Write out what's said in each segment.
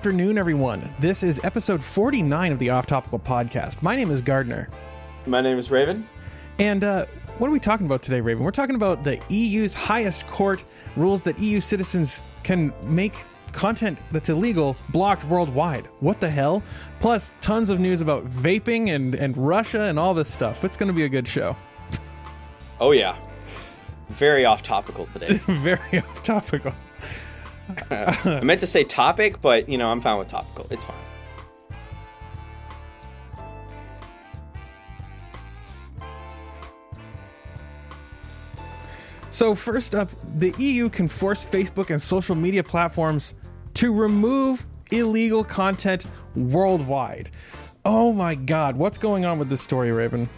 Good afternoon, everyone. This is episode 49 of the Off Topical Podcast. My name is Gardner. My name is Raven. And uh, what are we talking about today, Raven? We're talking about the EU's highest court rules that EU citizens can make content that's illegal blocked worldwide. What the hell? Plus, tons of news about vaping and, and Russia and all this stuff. It's going to be a good show. Oh, yeah. Very off topical today. Very off topical. I meant to say topic, but, you know, I'm fine with topical. It's fine. So, first up, the EU can force Facebook and social media platforms to remove illegal content worldwide. Oh my god, what's going on with this story, Raven?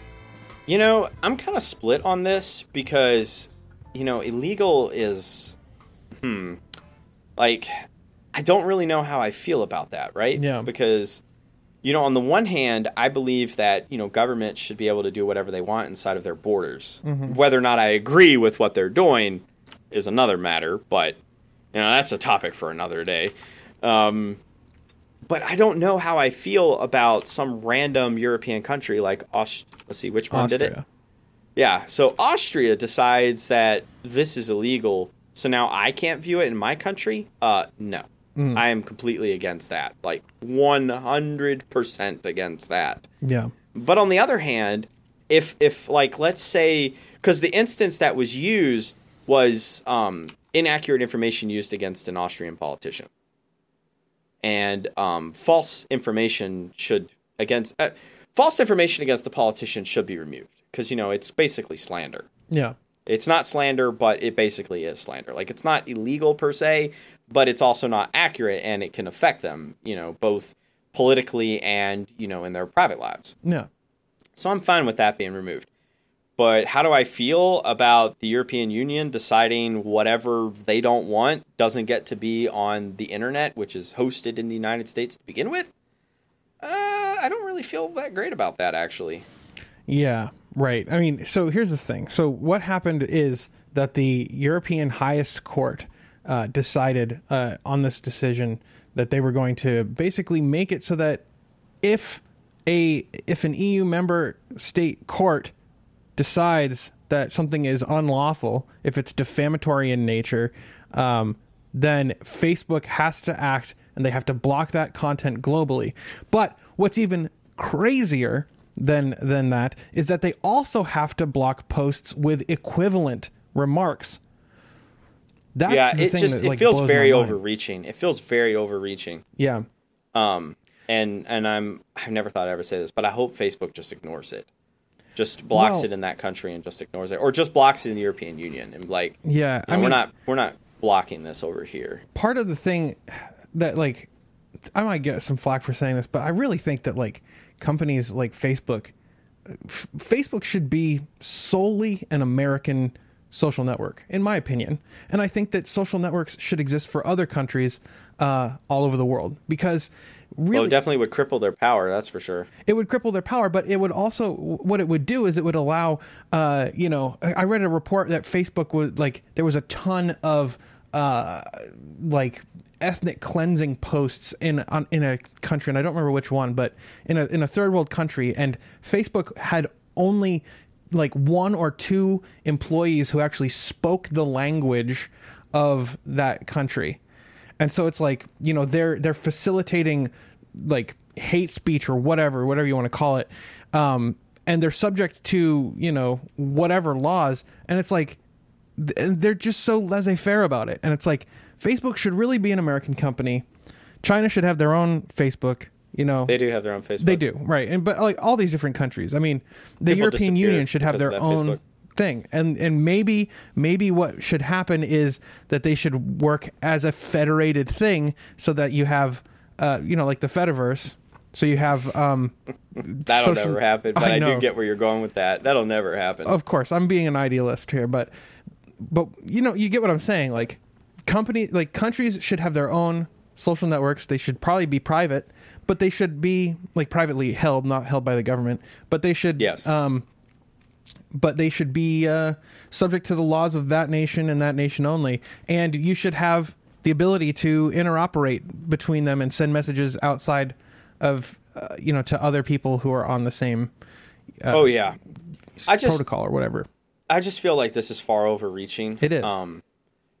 You know, I'm kind of split on this because, you know, illegal is. Hmm. Like, I don't really know how I feel about that, right? Yeah. Because, you know, on the one hand, I believe that, you know, governments should be able to do whatever they want inside of their borders. Whether or not I agree with what they're doing is another matter, but, you know, that's a topic for another day. Um, but I don't know how I feel about some random European country like Aust- let's see which one did it. Yeah, so Austria decides that this is illegal, so now I can't view it in my country. Uh, no, I am completely against that. Like one hundred percent against that. Yeah. But on the other hand, if if like let's say because the instance that was used was um, inaccurate information used against an Austrian politician, and um, false information should against uh, false information against the politician should be removed because you know it's basically slander. Yeah. It's not slander, but it basically is slander. Like it's not illegal per se, but it's also not accurate, and it can affect them. You know, both politically and you know in their private lives. Yeah. So I'm fine with that being removed. But how do I feel about the European Union deciding whatever they don't want doesn't get to be on the internet, which is hosted in the United States to begin with? Uh, I don't really feel that great about that, actually. Yeah, right. I mean, so here's the thing. So what happened is that the European highest court uh, decided uh, on this decision that they were going to basically make it so that if a if an EU member state court decides that something is unlawful, if it's defamatory in nature, um, then Facebook has to act and they have to block that content globally. But what's even crazier than than that is that they also have to block posts with equivalent remarks. That's yeah, the it thing just that, it like, feels very overreaching. It feels very overreaching. Yeah. Um, and and I'm I've never thought I'd ever say this, but I hope Facebook just ignores it, just blocks Well- it in that country and just ignores it, or just blocks it in the European Union and like, Yeah, you I mean- we're not we're not blocking this over here. part of the thing that like I might get some flack for saying this, but I really think that like companies like Facebook, f- Facebook should be solely an American social network, in my opinion. And I think that social networks should exist for other countries uh, all over the world because Well, really it definitely would cripple their power. That's for sure. it would cripple their power, but it would also what it would do is it would allow, uh, you know, I I read a report that Facebook would like there was a ton of uh, like ethnic cleansing posts in on, in a country, and I don't remember which one, but in a in a third world country, and Facebook had only like one or two employees who actually spoke the language of that country. And so it's like you know they're they're facilitating like hate speech or whatever whatever you want to call it um and they're subject to you know whatever laws and it's like they're just so laissez-faire about it and it's like facebook should really be an american company china should have their own facebook you know They do have their own Facebook. they do right and but like all these different countries i mean the People european union should have their own Facebook. thing and and maybe maybe what should happen is that they should work as a federated thing so that you have uh you know like the fediverse so you have um That'll social- never happen. But I I, do get where you're going with that. That'll never happen. of course i'm being an idealist here but but you know you get what i'm saying like company like countries should have their own social networks they should probably be private but they should be like privately held not held by the government but they should Yes. um but they should be uh, subject to the laws of that nation and that nation only. And you should have the ability to interoperate between them and send messages outside of uh, you know to other people who are on the same oh yeah, I just protocol or whatever. I just feel like this is far overreaching. It is. Um,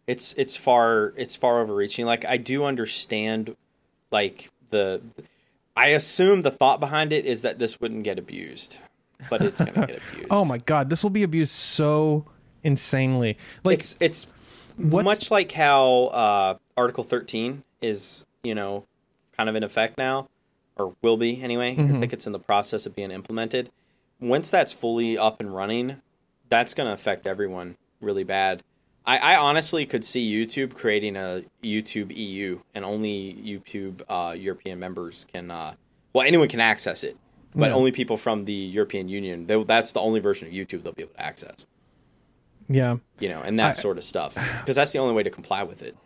it's it's far it's far overreaching. Like I do understand, like the, I assume the thought behind it is that this wouldn't get abused, but it's gonna get abused. Oh my god, this will be abused so insanely. Like It's it's much like how uh, Article thirteen is you know kind of in effect now, or will be anyway. Mm-hmm. I think it's in the process of being implemented. Once that's fully up and running, that's going to affect everyone really bad. I, I honestly could see YouTube creating a YouTube EU, and only YouTube uh, European members can. Uh, well, anyone can access it, but Yeah. only people from the European Union. They, that's the only version of YouTube they'll be able to access. yeah, You know, and that I- sort of stuff, because that's the only way to comply with it.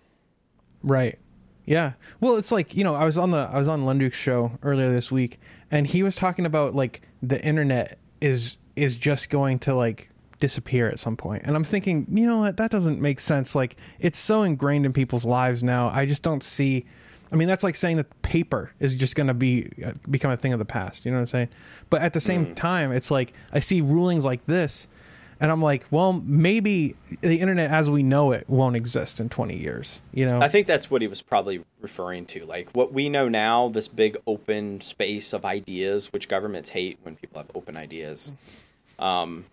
Right. Yeah. Well, it's like you know, I was on the I was on Lunduke's show earlier this week, and he was talking about like the internet is is just going to like disappear at some point, and I'm thinking, you know what, that doesn't make sense. Like it's so ingrained in people's lives now. I just don't see. I mean, that's like saying that paper is just going to be uh, become a thing of the past. You know what I'm saying? But at the same time, it's like I see rulings like this, and I'm like, well, maybe the internet as we know it won't exist in 20 years. You know? I think that's what he was probably referring to. Like what we know now, this big open space of ideas, which governments hate when people have open ideas. Um,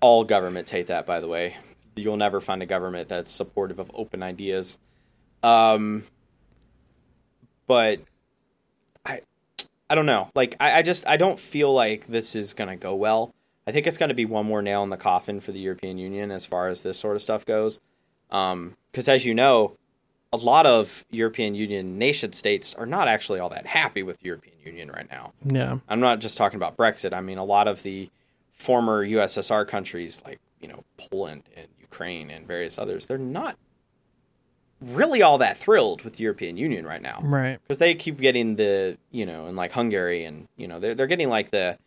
all governments hate that, by the way. You'll never find a government that's supportive of open ideas. Um, but I, I don't know. Like I, I just I don't feel like this is gonna go well. I think it's gonna be one more nail in the coffin for the European Union as far as this sort of stuff goes. Because as you know, a lot of European Union nation states are not actually all that happy with the European Union right now. yeah. I'm not just talking about Brexit. I mean, a lot of the former USSR countries, like you know Poland and Ukraine and various others, they're not really all that thrilled with the European Union right now Right. because they keep getting the you know and like Hungary and you know they're they're getting like the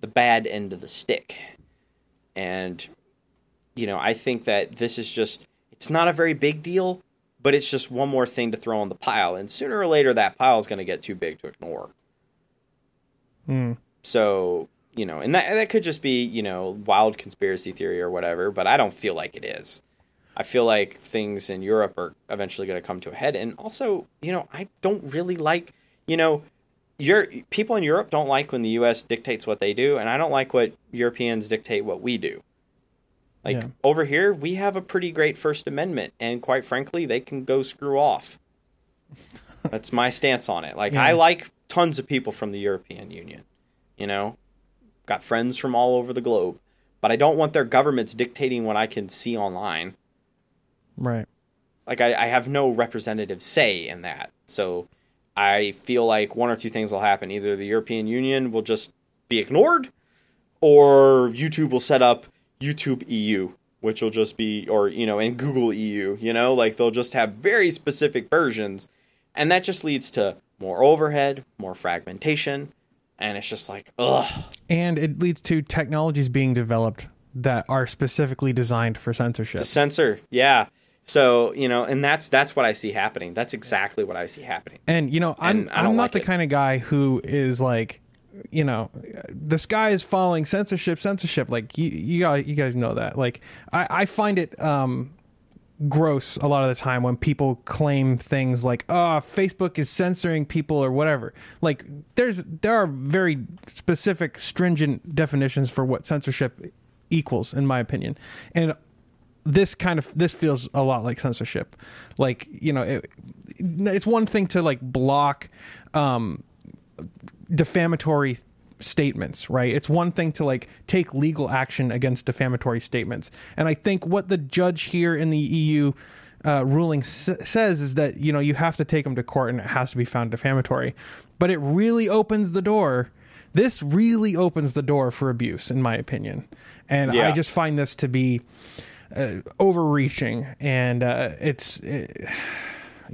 the bad end of the stick, and you know I think that this is just it's not a very big deal, but it's just one more thing to throw on the pile, and sooner or later that pile is going to get too big to ignore. Mm. So you know, and that that could just be you know wild conspiracy theory or whatever, but I don't feel like it is. I feel like things in Europe are eventually going to come to a head, and also, you know, I don't really like, you know, your people in Europe don't like when the U.S. dictates what they do, and I don't like what Europeans dictate what we do. Like Yeah. over here, we have a pretty great First Amendment, and quite frankly, they can go screw off. That's my stance on it. Like Yeah. I like tons of people from the European Union, you know, got friends from all over the globe, but I don't want their governments dictating what I can see online Right. like I, I have no representative say in that. So I feel like one or two things will happen. Either the European Union will just be ignored, or YouTube will set up YouTube EU, which will just be, or you know, and Google EU. You know, like they'll just have very specific versions, and that just leads to more overhead, more fragmentation, and it's just like, ugh. And it leads to technologies being developed that are specifically designed for censorship. The censor, yeah. So you know, and that's that's what I see happening. That's exactly what I see happening. And you know, I'm And I I'm don't not like the it. kind of guy who is like, you know, the sky is falling, censorship, censorship. Like you, you guys, you guys know that. Like I, I find it um, gross a lot of the time when people claim things like, "Oh, Facebook is censoring people" or whatever. Like there's there are very specific, stringent definitions for what censorship equals, in my opinion, and this kind of this feels a lot like censorship like you know it, it's one thing to like block um defamatory statements right? It's one thing to like take legal action against defamatory statements. And i think what the judge here in the eu uh, ruling s- says is that you know you have to take them to court and it has to be found defamatory. But it really opens the door. This really opens the door for abuse in my opinion. And i just find this to be uh, overreaching. And uh, it's it,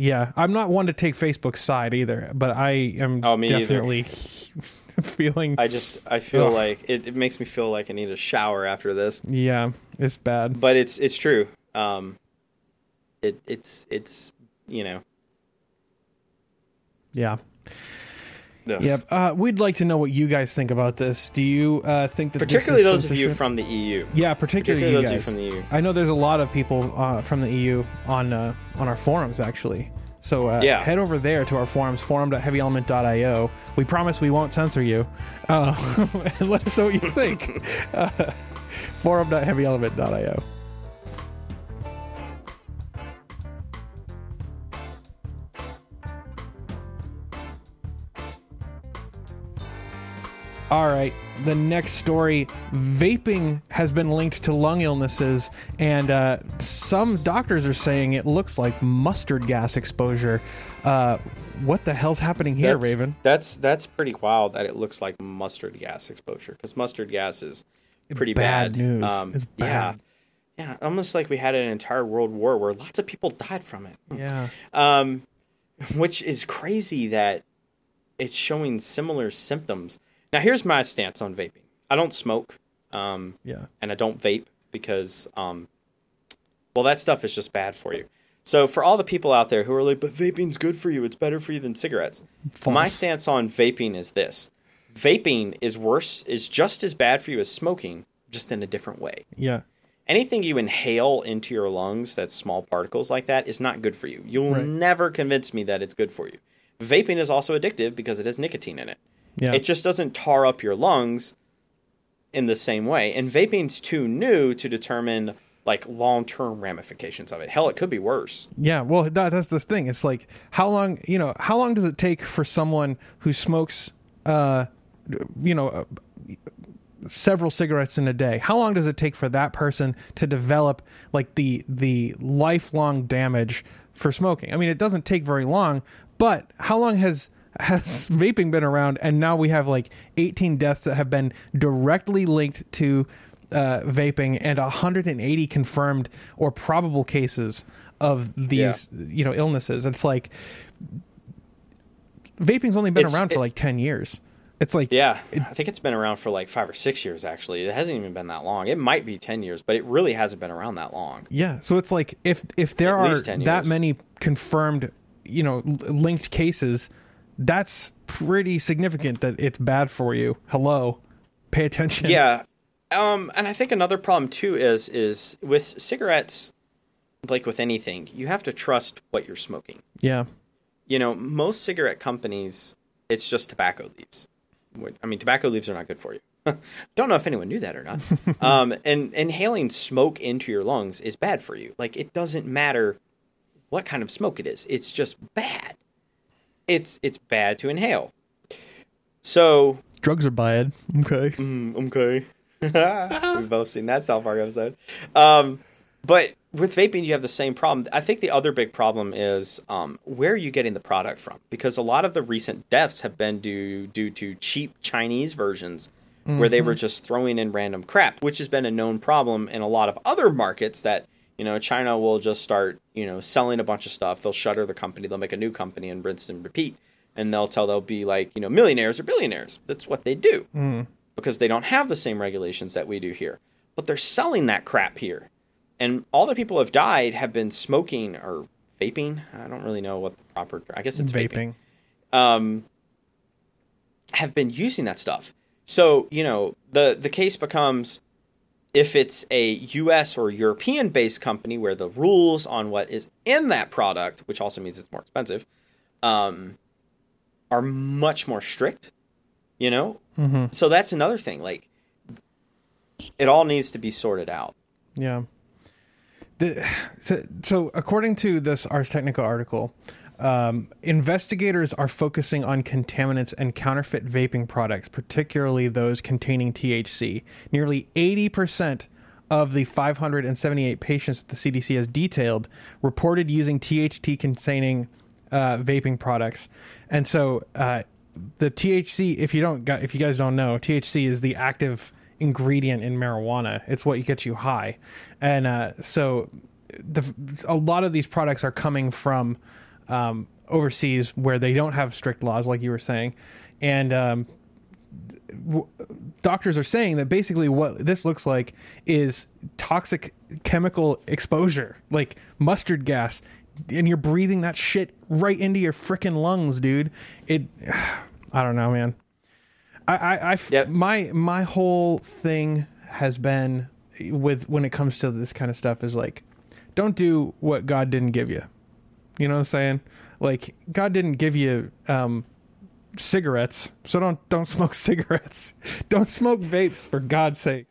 yeah i'm not one to take facebook's side either but i am Oh, definitely feeling I just I feel Ugh. like it, it makes me feel like I need a shower after this. yeah it's bad But it's it's true. Um, it it's it's you know. Yeah. ugh. Yep. Uh, we'd like to know what you guys think about this. Do you uh, think that this Particularly is those of you from the EU. yeah, particularly, particularly you those of you from the EU. I know there's a lot of people uh, from the EU on uh, on our forums actually. So uh, Yeah. head over there to our forums, forum.heavyelement.io. We promise we won't censor you. Uh, and let us know what you think. uh, forum.heavyelement.io. All right, the next story vaping has been linked to lung illnesses, and uh, some doctors are saying it looks like mustard gas exposure. Uh, what the hell's happening here, that's, Raven? That's that's pretty wild that it looks like mustard gas exposure because mustard gas is pretty Bad bad. news. Um, It's Yeah, yeah, almost like we had an entire world war where lots of people died from it. Yeah. Um, which is crazy that it's showing similar symptoms. Now, here's my stance on vaping. I don't smoke, um, Yeah. and I don't vape because, um, well, that stuff is just bad for you. So, for all the people out there who are like, "But vaping's good for you. It's better for you than cigarettes," my stance on vaping is this: vaping is worse, is just as bad for you as smoking, just in a different way Yeah. anything you inhale into your lungs that's small particles like that is not good for you. You'll Right. never convince me that it's good for you. Vaping is also addictive because it has nicotine in it. Yeah. It just doesn't tar up your lungs in the same way. And vaping's too new to determine like long-term ramifications of it. Hell, it could be worse. Yeah, well, that, that's this thing. It's like how long, you know, how long does it take for someone who smokes, uh, you know, uh, several cigarettes in a day? How long does it take for that person to develop like the the lifelong damage for smoking? I mean, it doesn't take very long, but how long has has vaping been around? And now we have like 18 deaths that have been directly linked to uh, vaping and 180 confirmed or probable cases of these you know illnesses. It's like vaping's only been It's- around for like 10 years. It's like Yeah, I think it's been around for like five or six years. Actually, it hasn't even been that long. It might be ten years, but it really hasn't been around that long. Yeah, so it's like if if there At are that many confirmed, you know, linked cases, that's pretty significant that it's bad for you. Hello, pay attention. Yeah. Um, and I think another problem too is is with cigarettes, like with anything, you have to trust what you're smoking. yeah, You know, most cigarette companies, it's just tobacco leaves. I mean, tobacco leaves are not good for you. Don't know if anyone knew that or not. um, and inhaling smoke into your lungs is bad for you. Like it doesn't matter what kind of smoke it is. It's just bad. It's it's bad to inhale. So drugs are bad. Okay, Mm, okay. We've both seen that South Park episode. Um, but with vaping, you have the same problem. I think the other big problem is um, where are you getting the product from? Because a lot of the recent deaths have been due due to cheap Chinese versions where they were just throwing in random crap, which has been a known problem in a lot of other markets that you know China will just start you know selling a bunch of stuff. They'll shutter the company, they'll make a new company and rinse and repeat, and they'll tell they'll be like you know millionaires or billionaires. That's what they do mm-hmm. because they don't have the same regulations that we do here. But they're selling that crap here. And all the people who have died have been smoking or vaping. I don't really know what the proper I guess it's vaping. vaping. Um, have been using that stuff. So, you know, the the case becomes if it's a US or European based company where the rules on what is in that product, which also means it's more expensive, um, are much more strict, you know? Mm-hmm. So that's another thing. Like, it all needs to be sorted out. Yeah. The, so, so according to this Ars Technica article, um, investigators are focusing on contaminants and counterfeit vaping products, particularly those containing THC. Nearly 80% of the 578 patients that the CDC has detailed reported using THC containing uh, vaping products. And so uh, the THC, if you don't, if you guys don't know, THC is the active ingredient in marijuana. It's what gets you high, and uh, so the, a lot of these products are coming from um, overseas where they don't have strict laws, like you were saying, and um, w- doctors are saying that basically what this looks like is toxic chemical exposure, like mustard gas, and you're breathing that shit right into your freaking lungs, dude. It, I don't know, man. I, I, I Yep. my my whole thing has been with when it comes to this kind of stuff is like, don't do what God didn't give you. You know what I'm saying? Like God didn't give you um, cigarettes, so don't don't smoke cigarettes. Don't smoke vapes for God's sake.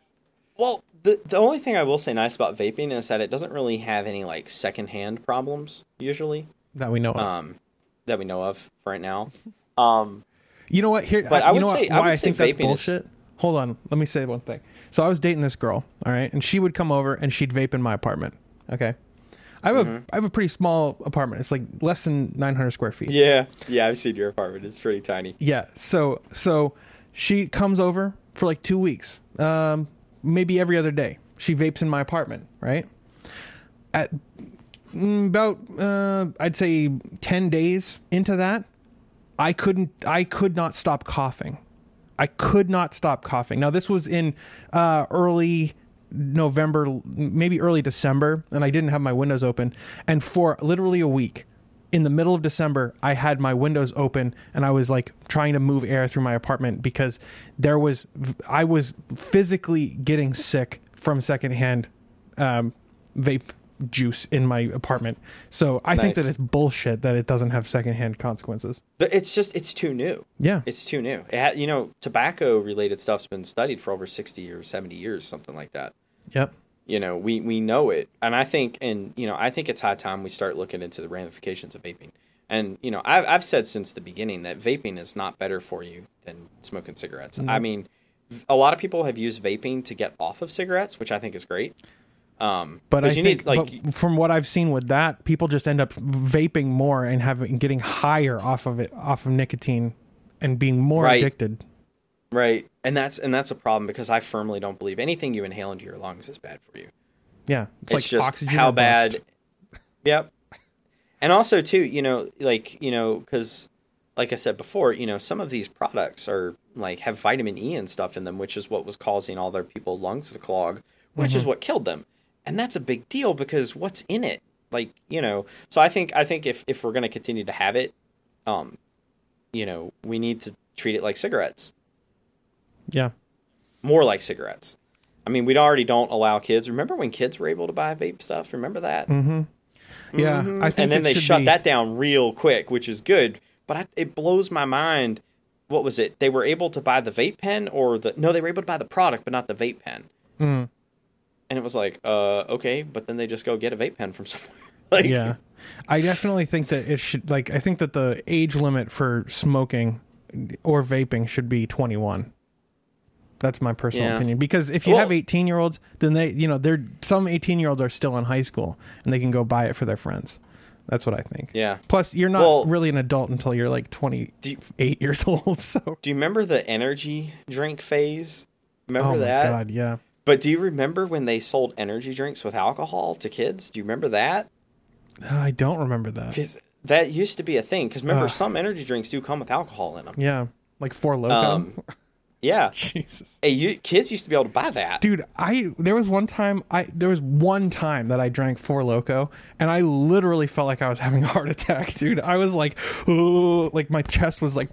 Well, the the only thing I will say nice about vaping is that it doesn't really have any like secondhand problems usually That we know of. um, that we know of for right now. Um, You know what? Here, But I you would know what- say- I would I, say think that's vaping is- bullshit. Hold on, let me say one thing. So I was dating this girl, all right, and she would come over and she'd vape in my apartment. Okay, I have Mm-hmm. a I have a pretty small apartment. It's like less than 900 square feet. yeah, yeah, I've seen your apartment. It's pretty tiny. Yeah. So so she comes over for like two weeks, um, maybe every other day. She vapes in my apartment, right? At mm, about uh, I'd say ten days into that, I couldn't. I could not stop coughing. I could not stop coughing. Now this was in uh, early November, maybe early December, and I didn't have my windows open. And for literally a week, in the middle of December, I had my windows open and I was like trying to move air through my apartment because there was I was physically getting sick from secondhand um, vape juice in my apartment. So I think that it's bullshit that it doesn't have secondhand consequences. It's just it's too new. Yeah. It's too new. It ha- you know, tobacco related stuff's been studied for over sixty or seventy years, something like that. Yep. You know, we we know it, and I think, and you know, I think it's high time we start looking into the ramifications of vaping. And you know, I've I've said since the beginning that vaping is not better for you than smoking cigarettes. Mm-hmm. I mean, a lot of people have used vaping to get off of cigarettes, which I think is great. Um, But I you think, need like from what I've seen with that, people just end up vaping more and having getting higher off of it, off of nicotine, and being more Right. addicted. right, and that's and that's a problem because I firmly don't believe anything you inhale into your lungs is bad for you. Yeah, It's, it's, like just oxygen. how bust. bad. Yep. And also too, you know, like you know, because like I said before, you know, some of these products are like have vitamin E and stuff in them, which is what was causing all their people lungs to clog, which is what killed them. And that's a big deal because what's in it? Like you know, so I think I think if if we're going to continue to have it, um, you know, we need to treat it like cigarettes, Yeah, more like cigarettes. I mean, we already don't allow kids. Remember when kids were able to buy vape stuff? Remember that? yeah. I think and then they shut be- that down real quick, which is good. But I, it blows my mind. What was it? They were able to buy the vape pen, or the no, they were able to buy the product, but not the vape pen. Mm. And it was like, uh, okay, but then they just go get a vape pen from somewhere. like, Yeah, I definitely think that it should. Like, I think that the age limit for smoking or vaping should be twenty one. That's my personal Yeah. opinion. Because if you Well- have eighteen year olds, then they, you know, they're some eighteen year olds are still in high school and they can go buy it for their friends. That's what I think. yeah. Plus, you're not Well- really an adult until you're like twenty eight years old. So, Do you remember the energy drink phase? Remember oh that? god, yeah. But do you remember when they sold energy drinks with alcohol to kids? Do you remember that? I don't remember that. Because that used to be a thing. Because remember, Ugh. some energy drinks do come with alcohol in them. Yeah, like Four Loko. Um, Yeah. Jesus. Hey, you, kids used to be able to buy that. dude i there was one time i there was one time that i drank Four Loko and i literally felt like i was having a heart attack dude i was like oh like my chest was like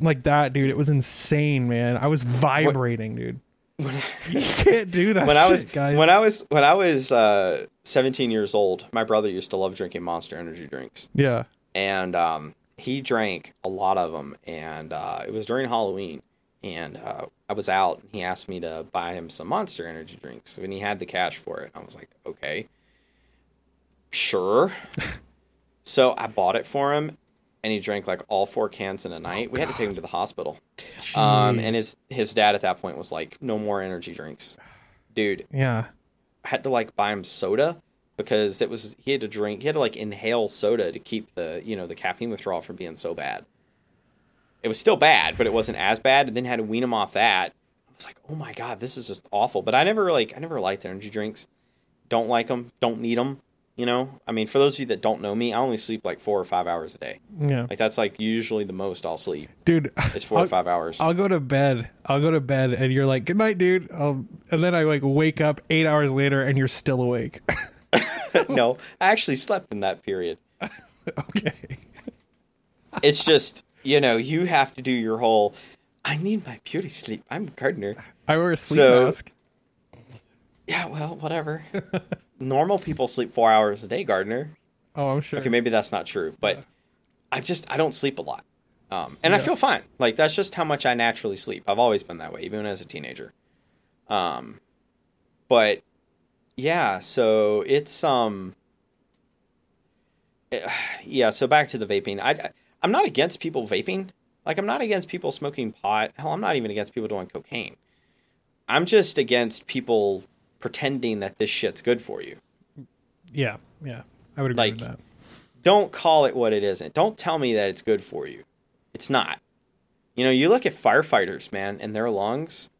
like that dude it was insane man i was vibrating dude you can't do that when I was guys when I was when I was uh, 17 years old, my brother used to love drinking Monster energy drinks, yeah and um, he drank a lot of them. And uh, it was during Halloween, and uh, I was out, and he asked me to buy him some Monster energy drinks, and he had the cash for it. I was like, okay, sure. so I bought it for him, and he drank like all four cans in a night. we had to take him to the hospital. Um, and his his dad at that point was like, "No more energy drinks, dude." yeah I had to like buy him soda because it was he had to drink he had to like inhale soda to keep the you know the caffeine withdrawal from being so bad. It was still bad, but it wasn't as bad. And then had to wean him off that. I was like, oh my god, this is just awful. But I never like I never liked energy drinks. Don't like them. Don't need them. You know, I mean, for those of you that don't know me, I only sleep like four or five hours a day. Yeah. Like that's like usually the most I'll sleep. Dude, It's four or I'll- five hours. I'll go to bed. I'll go to bed, and you're like, "Good night, dude." Um, and then I like wake up eight hours later, and you're still awake. no, I actually slept in that period. okay. It's just you know you have to do your whole. I need my beauty sleep. I'm a gardener. I wear a sleep So- mask. Yeah, well, whatever. Normal people sleep four hours a day, Gardner. Oh, I'm sure. Okay, maybe that's not true, but I just I don't sleep a lot, um, and I feel fine. Like that's just how much I naturally sleep. I've always been that way, even as a teenager. Um, but yeah, so it's um, eh, yeah. So back to the vaping. I I'm not against people vaping. Like I'm not against people smoking pot. Hell, I'm not even against people doing cocaine. I'm just against people pretending that this shit's good for you. Yeah, yeah. I would agree Like- with that. don't call it what it isn't. Don't tell me that it's good for you. It's not. You know, you look at firefighters, man, and their lungs,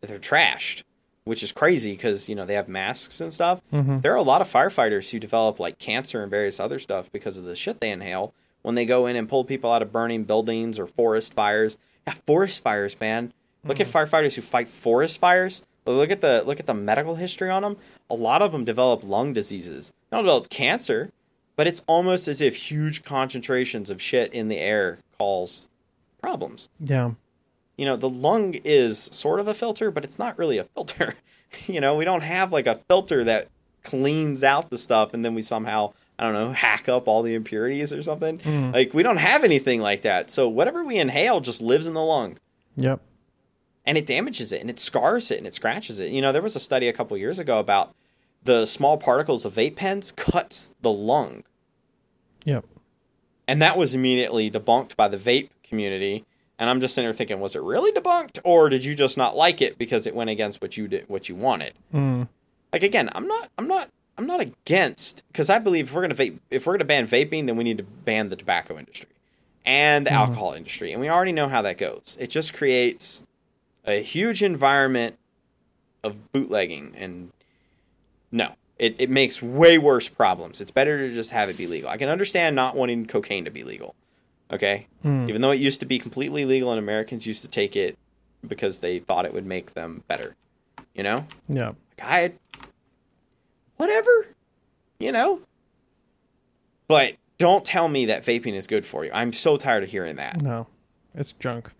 they're trashed, which is crazy because, you know, they have masks and stuff. Mm-hmm. There are a lot of firefighters who develop like cancer and various other stuff because of the shit they inhale when they go in and pull people out of burning buildings or forest fires. Yeah, forest fires, man. Look mm-hmm. at firefighters who fight forest fires. Look at the look at the medical history on them. A lot of them develop lung diseases. Don't develop cancer, but it's almost as if huge concentrations of shit in the air cause problems. Yeah. You know, the lung is sort of a filter, but it's not really a filter. you know, we don't have like a filter that cleans out the stuff and then we somehow, I don't know, hack up all the impurities or something. Mm. Like, we don't have anything like that. So, whatever we inhale just lives in the lung Yep. And it damages it and it scars it and it scratches it. You know, there was a study a couple years ago about the small particles of vape pens cuts the lung Yep. and that was immediately debunked by the vape community. And I'm just sitting there thinking, was it really debunked, or did you just not like it because it went against what you did, what you wanted? Mm. Like again, I'm not, I'm not, I'm not against because I believe if we're gonna vape, if we're gonna ban vaping, then we need to ban the tobacco industry and the mm-hmm. alcohol industry, and we already know how that goes. It just creates a huge environment of bootlegging, and no, it, it makes way worse problems. It's better to just have it be legal. I can understand not wanting cocaine to be legal, okay? Hmm. Even though it used to be completely legal and Americans used to take it because they thought it would make them better, you know? Yeah. Like I, whatever, you know? But don't tell me that vaping is good for you. I'm so tired of hearing that. No. It's junk.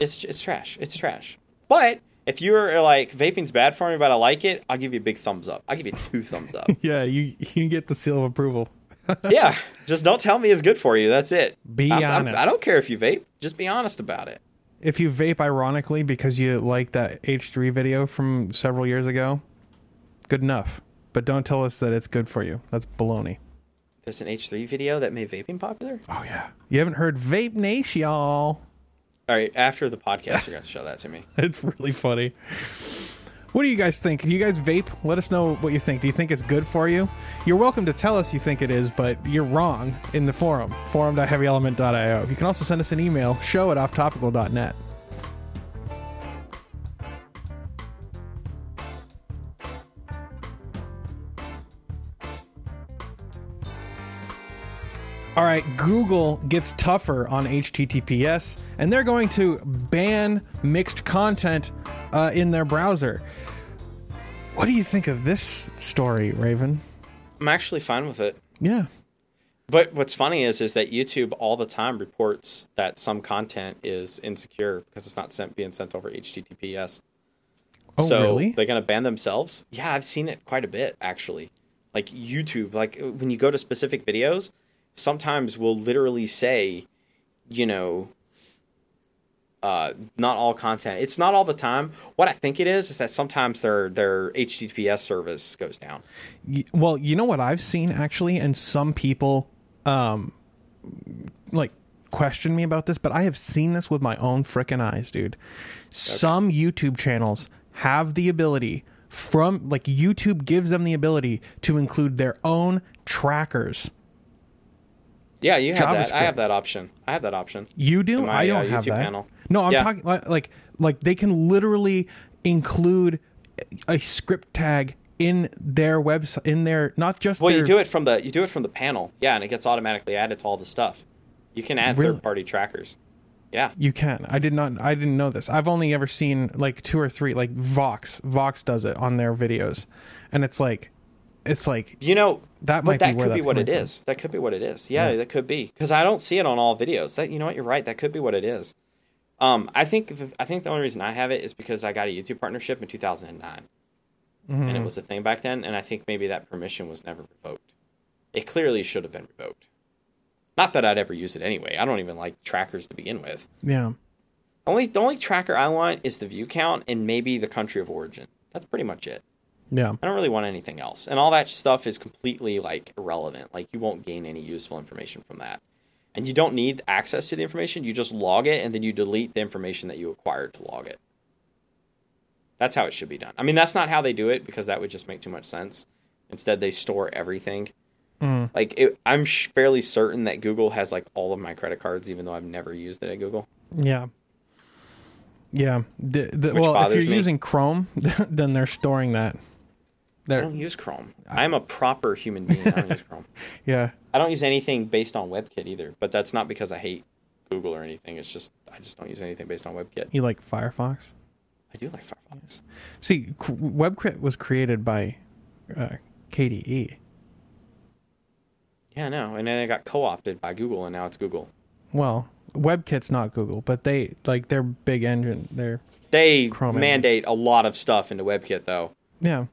It's it's trash. It's trash. But if you're like vaping's bad for me, but I like it, I'll give you a big thumbs up. I'll give you two thumbs up. Yeah, you you get the seal of approval. yeah, just don't tell me it's good for you. That's it. Be I'm- I'm- honest. I don't care if you vape. Just be honest about it. If you vape ironically because you like that H3 video from several years ago, good enough. But don't tell us that it's good for you. That's baloney. There's an H3 video that made vaping popular. Oh yeah. You haven't heard Vape Nation, y'all. All right, after the podcast, you're gonna to show that to me. It's really funny. What do you guys think? Do you guys vape? Let us know what you think. Do you think it's good for you? You're welcome to tell us you think it is, but you're wrong in the forum, forum.heavyelement.io. You can also send us an email, show at offtopical.net. All right, Google gets tougher on HTTPS, and they're going to ban mixed content uh, in their browser. What do you think of this story, Raven? I'm actually fine with it. Yeah. But what's funny is is that YouTube all the time reports that some content is insecure because it's not sent being sent over HTTPS. Oh, so really? they're gonna ban themselves. Yeah, I've seen it quite a bit actually. Like YouTube, like when you go to specific videos, sometimes will literally say, you know, uh, not all content. It's not all the time. What I think it is is that sometimes their their HTTPS service goes down. Well, you know what I've seen actually, and some people um like question me about this, but I have seen this with my own frickin' eyes, dude. Some YouTube channels have the ability from like YouTube gives them the ability to include their own trackers. Yeah, you have that. I have that option. I have that option. You do? My, I don't uh, have YouTube that. panel. No, I'm Yeah. talking like, like like they can literally include a script tag in their website in their not just Well, their, you do it from the you do it from the panel, yeah, and it gets automatically added to all the stuff. You can add Really? third party trackers. Yeah, You can. I did not. I didn't know this. I've only ever seen like two or three. Like Vox, Vox does it on their videos, and it's like, it's like you know That but might be that where could be what it from. is. That could be what it is. Yeah, Yeah. that could be because I don't see it on all videos. That you know what you're right. That could be what it is. Um, I think the, I think the only reason I have it is because I got a YouTube partnership in 2009, Mm-hmm. and it was a thing back then. And I think maybe that permission was never revoked. It clearly should have been revoked. Not that I'd ever use it anyway. I don't even like trackers to begin with. yeah, Only the only tracker I want is the view count and maybe the country of origin. That's pretty much it. Yeah, I don't really want anything else. And all that stuff is completely like irrelevant. Like you won't gain any useful information from that. And you don't need access to the information. You just log it and then you delete the information that you acquired to log it. That's how it should be done. I mean, that's not how they do it because that would just make too much sense. Instead, they store everything. Mm. Like it, I'm sh- fairly certain that Google has like all of my credit cards, even though I've never used it at Google. yeah, yeah. The, the, well, if you're me. using Chrome, then they're storing that. I don't use Chrome. I'm a proper human being. I don't use Chrome. yeah, I don't use anything based on WebKit either, but that's not because I hate Google or anything. It's just I just don't use anything based on WebKit. you like Firefox? I do like Firefox. See, C- WebKit was created by uh, KDE. Yeah, I know. And then it got co-opted by Google, and now it's Google. Well, WebKit's not Google, but they like their big engine. They're They Chrome mandate a lot of stuff into WebKit though, yeah.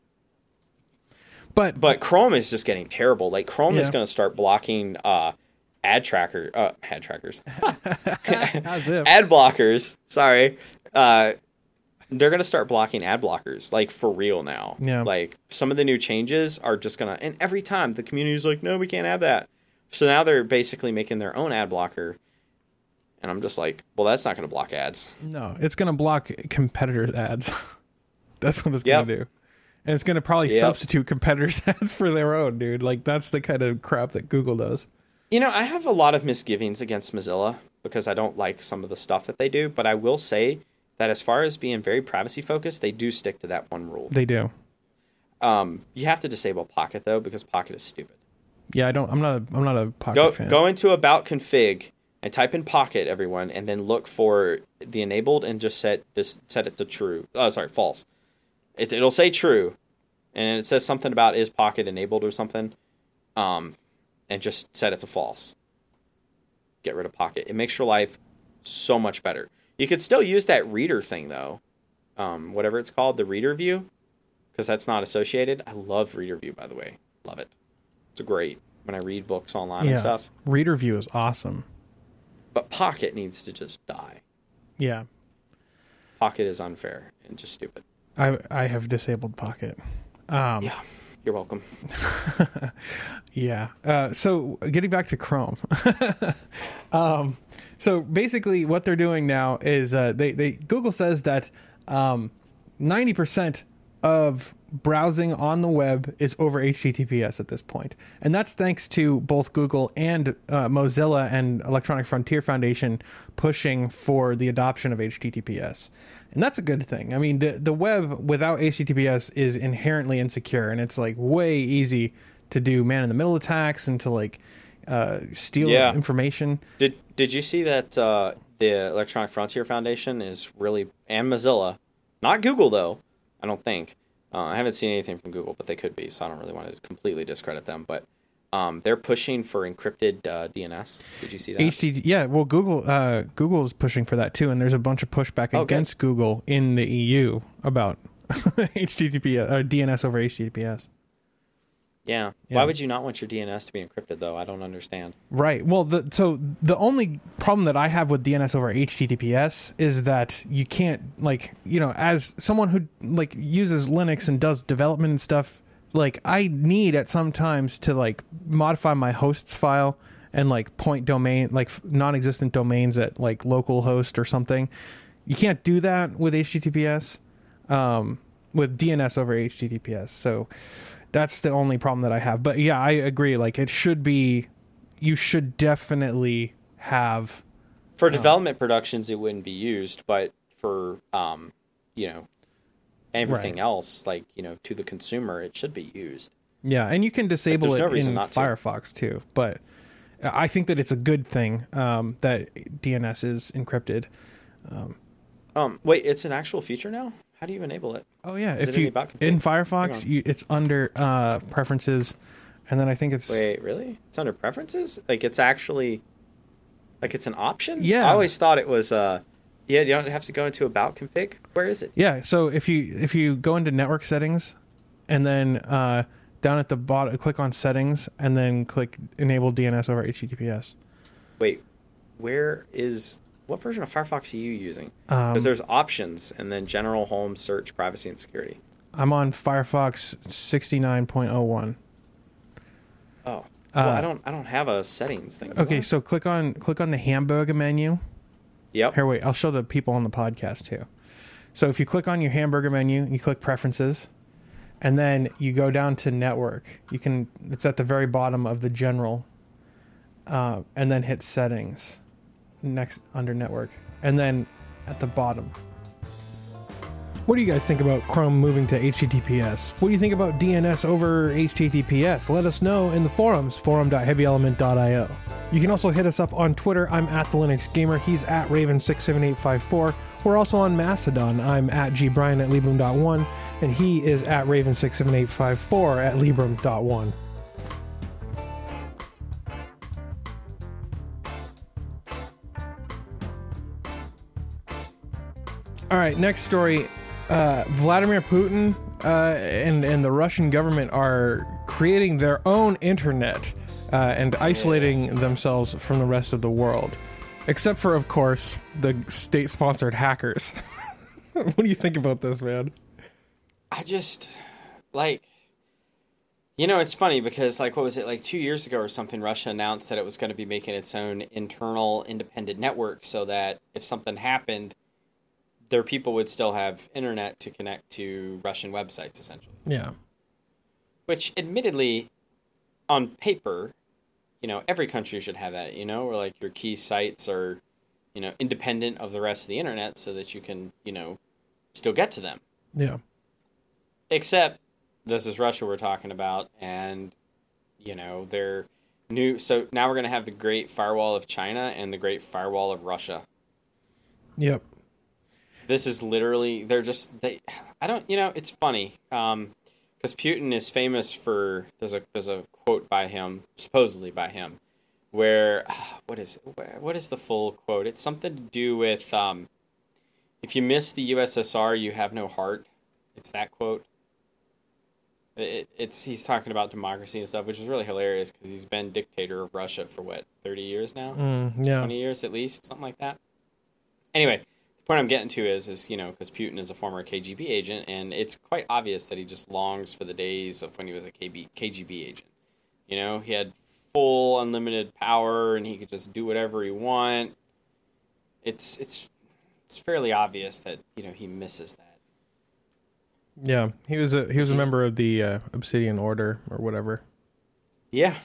But but Chrome is just getting terrible. Like Chrome is going to start blocking uh, ad tracker, uh, ad trackers, ad blockers. Sorry. Uh, they're going to start blocking ad blockers like for real now. Yeah. Like some of the new changes are just going to and every time the community's like no, we can't have that. So now they're basically making their own ad blocker. And I'm just like, well, that's not going to block ads. no, it's gonna block competitors' ads. that's what it's Yep. gonna do, and it's gonna probably Yep. substitute competitors' ads for their own, dude. Like that's the kind of crap that Google does. You know, I have a lot of misgivings against Mozilla because I don't like some of the stuff that they do, but I will say that as far as being very privacy focused, they do stick to that one rule. They do. Um, you have to disable Pocket though because Pocket is stupid. Yeah, I don't. I'm not. A, I'm not a Pocket Go fan. go into about config and type in Pocket, everyone, and then look for the enabled and just set this set it to true. Oh, sorry, false. It, it'll say true, and it says something about is Pocket enabled or something. Um, and just set it to false. Get rid of Pocket. It makes your life so much better. You could still use that reader thing though, um, whatever it's called, the reader view, because that's not associated. I love reader view, by the way. Love it. It's great when I read books online yeah, and stuff. Reader View is awesome. But Pocket needs to just die. Yeah, Pocket is unfair and just stupid. I I have disabled Pocket. Um, Yeah, you're welcome. Yeah. Uh, so getting back to Chrome. um, so basically, what they're doing now is uh, they they Google says that um, ninety percent of browsing on the web is over HTTPS at this point. and that's thanks to both Google and uh, Mozilla and Electronic Frontier Foundation pushing for the adoption of HTTPS. And that's a good thing. I mean, the the web without HTTPS is inherently insecure, and it's like way easy to do man in the middle attacks and to like uh, steal Yeah. information. Did Did you see that uh, the Electronic Frontier Foundation is really and Mozilla, not Google though? I don't think. Uh, I haven't seen anything from Google, but they could be. So I don't really want to completely discredit them. But um, they're pushing for encrypted uh, DNS. Did you see that? HTTP, yeah. Well, Google uh, Google is pushing for that too, and there's a bunch of pushback Oh, against Google in the EU about HTTP or DNS over HTTPS. Yeah. Yeah. Why would you not want your DNS to be encrypted though? I don't understand. Right. Well, the, so the only problem that I have with DNS over HTTPS is that you can't like you know as someone who like uses Linux and does development and stuff like I need at some times to like modify my hosts file and like point domain like non-existent domains at like localhost or something. You can't do that with HTTPS um, with DNS over HTTPS. So that's the only problem that I have. But yeah, I agree. Like it should be, you should definitely have. For development productions, it wouldn't be used, but for um, you know, everything Right. else, like you know, to the consumer, it should be used. Yeah, and you can disable there's no it in not to. Firefox too. But I think that it's a good thing um, that DNS is encrypted. Um, Um, wait, it's an actual feature now. How do you enable it? Oh yeah, Is if it you the about config? in Firefox, you, it's under uh, preferences, and then I think it's Wait, really? It's under preferences? Like it's actually like it's an option? Yeah. I always thought it was uh yeah, you don't have to go into about config. Where is it? Yeah, so if you if you go into network settings and then uh, down at the bottom click on settings and then click enable DNS over HTTPS. Wait, where is what version of Firefox are you using? Um, Because there's options and then general home search privacy and security. I'm on Firefox 69.01. Oh. Well, Uh, I don't I don't have a settings thing. Okay, so click on click on the hamburger menu. Yep. Here wait, I'll show the people on the podcast too. So if you click on your hamburger menu, you click preferences and then you go down to network. You can it's at the very bottom of the general uh, and then hit settings next under network and then at the bottom. What do you guys think about chrome moving to https what do you think about dns over https let us know in the forums forum.heavyelement.io you can also hit us up on twitter. I'm at the linux gamer. He's at raven67854 we're also on mastodon. I'm at gbrian at librem.one and he is at raven67854 at librem.one All right, next story. Uh, Vladimir Putin uh, and and the Russian government are creating their own internet uh, and isolating themselves from the rest of the world, except for, of course, the state-sponsored hackers. what do you think about this, man? I just like you know, it's funny because like what was it like 2 years ago or something Russia announced that it was going to be making its own internal independent network so that if something happened their people would still have internet to connect to Russian websites essentially. Yeah, Which admittedly on paper, you know, every country should have that, you know, where like your key sites are, you know, independent of the rest of the internet so that you can, you know, still get to them. yeah, except this is Russia we're talking about, and you know they're new. So now we're gonna have the Great Firewall of China and the Great Firewall of Russia. yep, This is literally they're just they. I don't you know it's funny because Putin is famous for there's a there's a quote by him supposedly by him where what is what is the full quote? It's something to do with um, if you miss the USSR, you have no heart. It's that quote. It, it's he's talking about democracy and stuff, which is really hilarious because he's been dictator of Russia for what thirty years now, mm, yeah, twenty years at least, something like that. Anyway, point I'm getting to is is you know because Putin is a former KGB agent, and it's quite obvious that he just longs for the days of when he was a KB, KGB agent. You know, he had full unlimited power, and he could just do whatever he want. It's it's it's fairly obvious that you know he misses that. yeah. He was a he was a member of the uh, Obsidian Order or whatever. Yeah,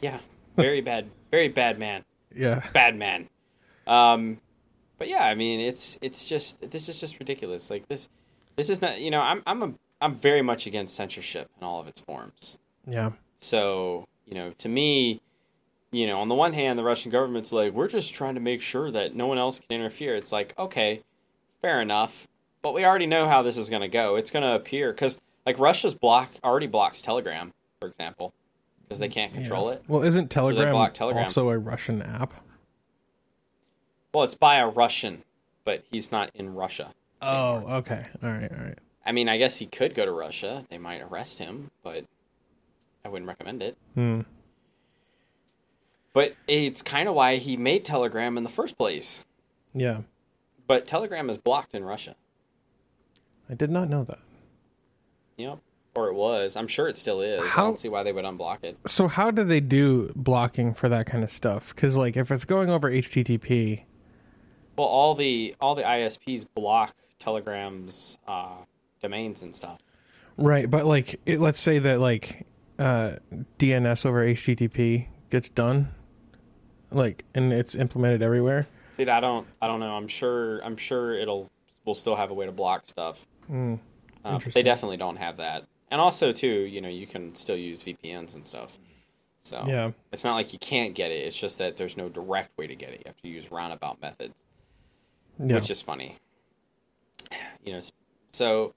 yeah, very bad, very bad man. Yeah, bad man. Um, but yeah, I mean, it's it's just this is just ridiculous. Like this, this is not. You know, I'm I'm a I'm very much against censorship in all of its forms. yeah, So you know, to me, you know, on the one hand, the Russian government's like, we're just trying to make sure that no one else can interfere. It's like, okay, fair enough, but we already know how this is going to go. It's going to appear because like Russia's block already blocks Telegram, for example, because they mm, can't control it. Well, isn't Telegram, block Telegram. also a Russian app? Well, it's by a Russian, but he's not in Russia. Oh, okay. All right, all right. I mean, I guess he could go to Russia. They might arrest him, but I wouldn't recommend it. Hmm. But it's kind of why he made Telegram in the first place. Yeah, But Telegram is blocked in Russia. I did not know that. Yep. Or it was. I'm sure it still is. How? I don't see why they would unblock it. So how do they do blocking for that kind of stuff? Because like if it's going over HTTP, Well, all the all the ISPs block Telegram's uh, domains and stuff. right? But like, it, let's say that like uh, DNS over HTTP gets done, like, and it's implemented everywhere. Dude, I don't I don't know. I'm sure I'm sure it'll we'll still have a way to block stuff. Hmm. Uh, they definitely don't have that. And also, too, you know, you can still use VPNs and stuff. So Yeah. it's not like you can't get it. It's just that there's no direct way to get it. You have to use roundabout methods, Yeah. which is funny. You know, so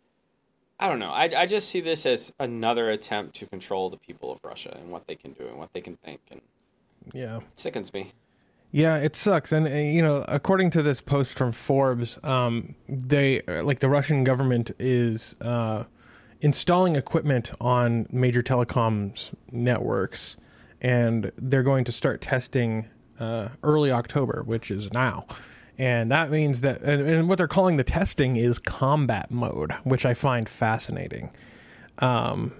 I don't know. I, I just see this as another attempt to control the people of Russia and what they can do and what they can think, and yeah. it sickens me. Yeah, it sucks, and uh, you know, according to this post from Forbes, um, they uh, like the Russian government is uh, installing equipment on major telecoms networks, and they're going to start testing uh, early October, which is now, and that means that, and, and what they're calling the testing is combat mode, which I find fascinating. Um,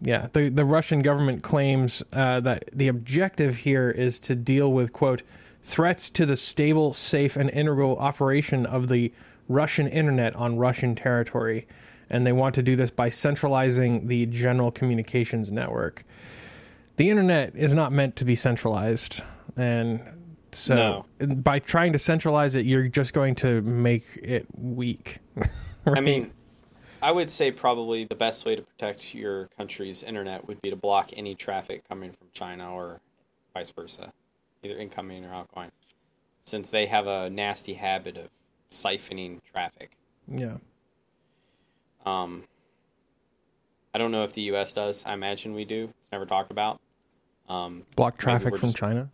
yeah, the the Russian government claims uh, that the objective here is to deal with quote threats to the stable, safe, and integral operation of the Russian internet on Russian territory, and they want to do this by centralizing the general communications network. The internet is not meant to be centralized, and so by trying to centralize it, you're just going to make it weak. I mean, I would say probably the best way to protect your country's internet would be to block any traffic coming from China or vice versa, either incoming or outgoing, since they have a nasty habit of siphoning traffic. yeah, Um, I don't know if the U.S. does. I imagine we do. It's never talked about. Um, block traffic from just- China.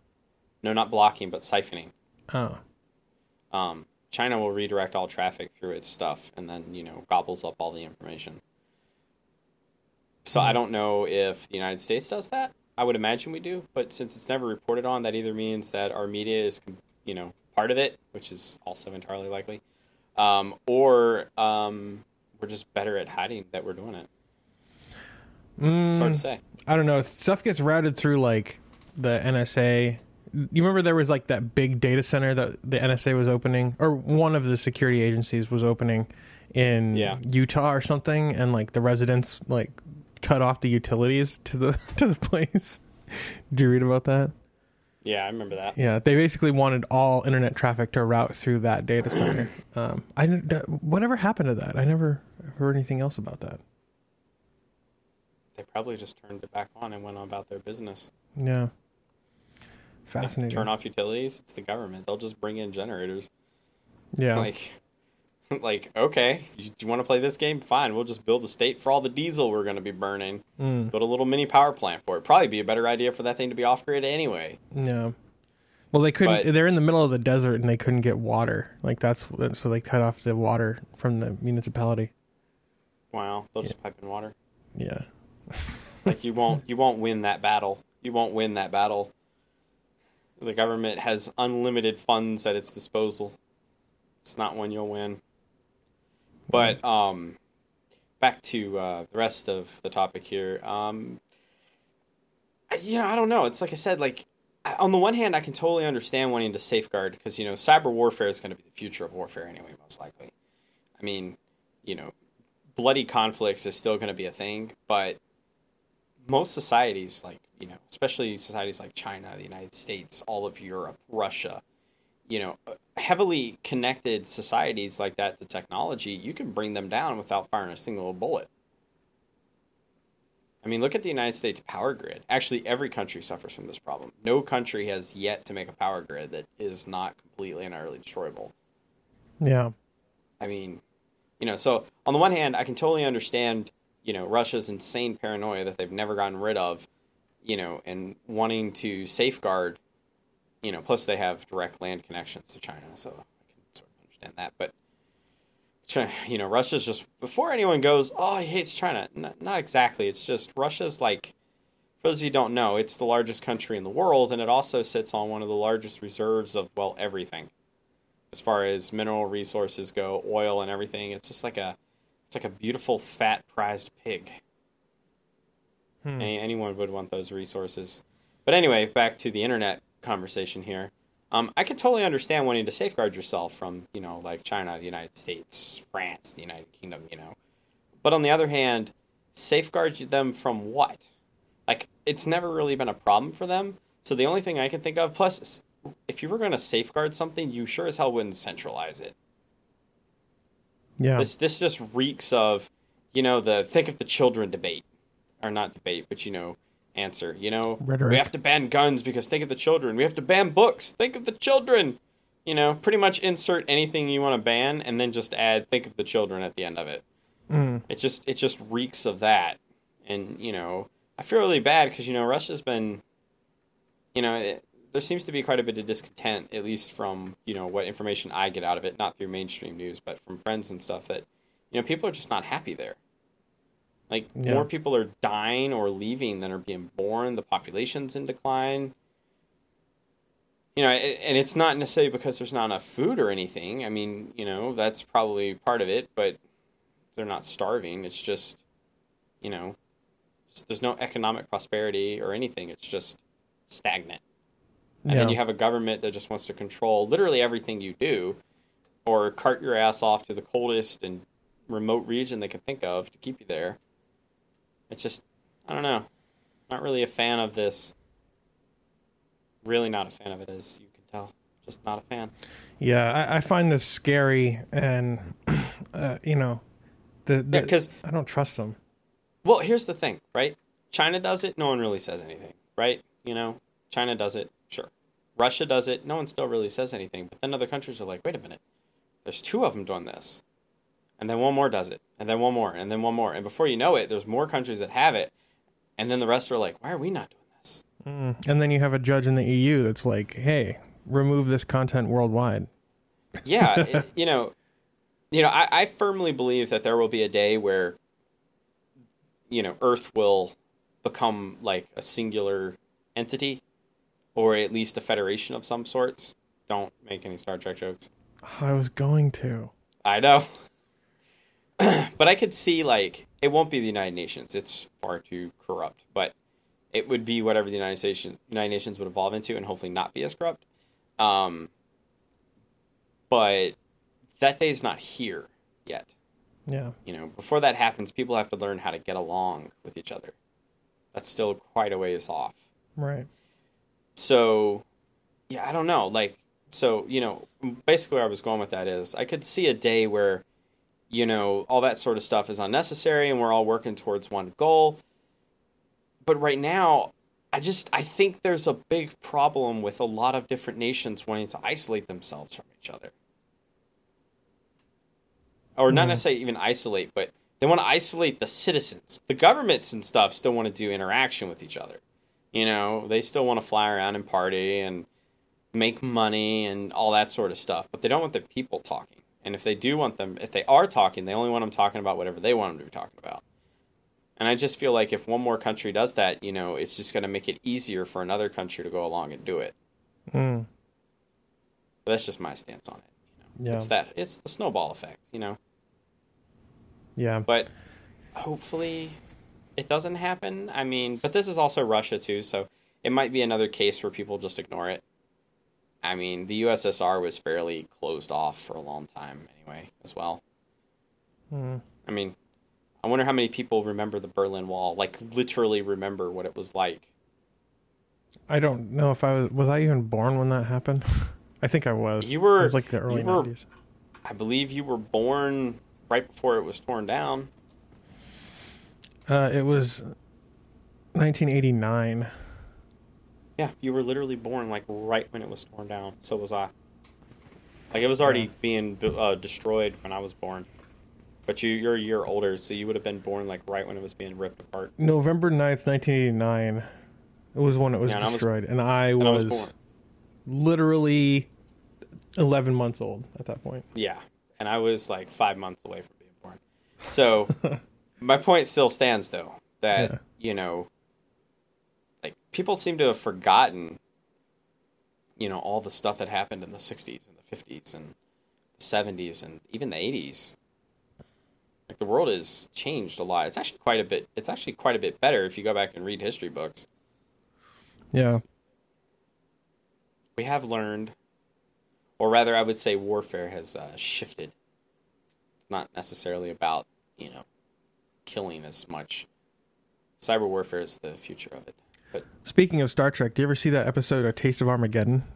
No, not blocking, but siphoning. Oh, Um, China will redirect all traffic through its stuff and then, you know, gobbles up all the information. So I don't know if the United States does that. I would imagine we do, but since it's never reported on, that either means that our media is, you know, part of it, which is also entirely likely, um, or um, we're just better at hiding that we're doing it. It's hard to say. I don't know. If stuff gets routed through like the NSA. You remember there was like that big data center that the NSA was opening, or one of the security agencies was opening in Yeah. Utah or something, and like the residents like cut off the utilities to the to the place. Did you read about that? Yeah, I remember that. Yeah, they basically wanted all internet traffic to route through that data center. um, I whatever happened to that? I never heard anything else about that. They probably just turned it back on and went on about their business. Yeah, fascinating. Turn off utilities. It's the government. They'll just bring in generators. Yeah, Like, like okay, you, you want to play this game? Fine, we'll just build a state for all the diesel we're going to be burning. Mm. Build a little mini power plant for it. Probably be a better idea for that thing to be off grid anyway. Yeah. Well, they couldn't. But- they're in the middle of the desert and they couldn't get water. Like that's so they cut off the water from the municipality. Wow, they'll just pipe in water. Yeah. Like you won't, you won't win that battle. You won't win that battle. The government has unlimited funds at its disposal. It's not one you'll win. But um, back to uh, the rest of the topic here. Um, you know, I don't know. It's like I said. Like on the one hand, I can totally understand wanting to safeguard because you know cyber warfare is going to be the future of warfare anyway, most likely. I mean, you know, bloody conflicts is still going to be a thing, but most societies, like you know, especially societies like China, the United States, all of Europe, Russia, you know, heavily connected societies like that to technology, you can bring them down without firing a single bullet. I mean, look at the United States power grid. Actually, every country suffers from this problem. No country has yet to make a power grid that is not completely and utterly destroyable. Yeah. I mean, you know, so on the one hand, I can totally understand, you know, Russia's insane paranoia that they've never gotten rid of, you know, and wanting to safeguard, you know, plus they have direct land connections to China, so I can sort of understand that. But, Chi- you know, Russia's just, before anyone goes, oh, he hates China, N- not exactly. It's just Russia's like, for those of you don't know, it's the largest country in the world, and it also sits on one of the largest reserves of, well, everything as far as mineral resources go, oil and everything. It's just like a it's like a beautiful fat prized pig. Hmm. Any, anyone would want those resources. But anyway, back to the internet conversation here. Um, I could totally understand wanting to safeguard yourself from, you know, like China, the United States, France, the United Kingdom, you know. But on the other hand, safeguard them from what? Like, it's never really been a problem for them. So the only thing I can think of, plus, if you were going to safeguard something, you sure as hell wouldn't centralize it. Yeah. This this just reeks of, you know, the think of the children debate, or not debate, but you know, answer. You know, Rhetoric. we have to ban guns because think of the children. We have to ban books. Think of the children. You know, pretty much insert anything you want to ban, and then just add think of the children at the end of it. Mm. It just it just reeks of that, and you know, I feel really bad because you know Russia's been, you know, it, there seems to be quite a bit of discontent, at least from you know what information I get out of it, not through mainstream news, but from friends and stuff that, you know, people are just not happy there. Like Yeah. more people are dying or leaving than are being born. The population's in decline. You know, and it's not necessarily because there's not enough food or anything. I mean, you know, that's probably part of it, but they're not starving. It's just, you know, there's no economic prosperity or anything. It's just stagnant. And then you have a government that just wants to control literally everything you do or cart your ass off to the coldest and remote region they can think of to keep you there. It's just, I don't know. Not really a fan of this. Really not a fan of it, as you can tell. Just not a fan. Yeah, I, I find this scary, and uh, you know, the, because Yeah, I don't trust them. Well, here's the thing, right? China does it, no one really says anything, right? You know, China does it, sure. Russia does it, no one still really says anything. But then other countries are like, wait a minute, there's two of them doing this. And then one more does it, and then one more, and then one more. And before you know it, there's more countries that have it. And then the rest are like, why are we not doing this? Mm. And then you have a judge in the EU that's like, "Hey, remove this content worldwide." yeah, it- you know, you know, I, I firmly believe that there will be a day where, you know, Earth will become like a singular entity, or at least a federation of some sorts. Don't make any Star Trek jokes. I was going to. I know, but I could see like it won't be the United Nations. It's far too corrupt, but it would be whatever the United Nations United Nations would evolve into, and hopefully not be as corrupt. Um, but that day's not here yet. Yeah. You know, before that happens, people have to learn how to get along with each other. That's still quite a ways off Right. so yeah i don't know like so you know basically where i was going with that is i could see a day where you know all that sort of stuff is unnecessary and we're all working towards one goal. But right now i just i think there's a big problem with a lot of different nations wanting to isolate themselves from each other. Or not mm-hmm. necessarily even isolate but they want to isolate the citizens. The governments and stuff still want to do interaction with each other. You know, they still want to fly around and party and make money and all that sort of stuff, but they don't want the people talking. And if they do want them, if they are talking, they only want them talking about whatever they want them to be talking about. And I just feel like if one more country does that, you know, it's just going to make it easier for another country to go along and do it. Mm. But that's just my stance on it. You know? Yeah. It's that it's the snowball effect, you know. Yeah. But hopefully it doesn't happen. I mean, but this is also Russia too, so it might be another case where people just ignore it. I mean, the USSR was fairly closed off for a long time anyway, as well. Mm. I mean, I wonder how many people remember the Berlin Wall, like literally remember what it was like. I don't know if I was was I even born when that happened. I think I was. You were- It was like the early 90s. I believe you were born right before it was torn down. Uh, it was 1989. Yeah, you were literally born like right when it was torn down. So was I. Like it was already Yeah. being uh, destroyed when I was born. But you, you're a year older, so you would have been born like right when it was being ripped apart. November 9th, 1989. It was when it was Yeah, and I was- destroyed, and I was, I was born. literally 11 months old at that point. Yeah, and I was like five months away from being born. So my point still stands, though, that Yeah. you know, people seem to have forgotten, you know, all the stuff that happened in the '60s and the '50s and the '70s and even the '80s. Like the world has changed a lot. It's actually quite a bit. It's actually quite a bit better if you go back and read history books. Yeah. we have learned, or rather, I would say warfare has uh, shifted. It's not necessarily about, you know, killing as much. Cyber warfare is the future of it. But Speaking of Star Trek, do you ever see that episode, A Taste of Armageddon?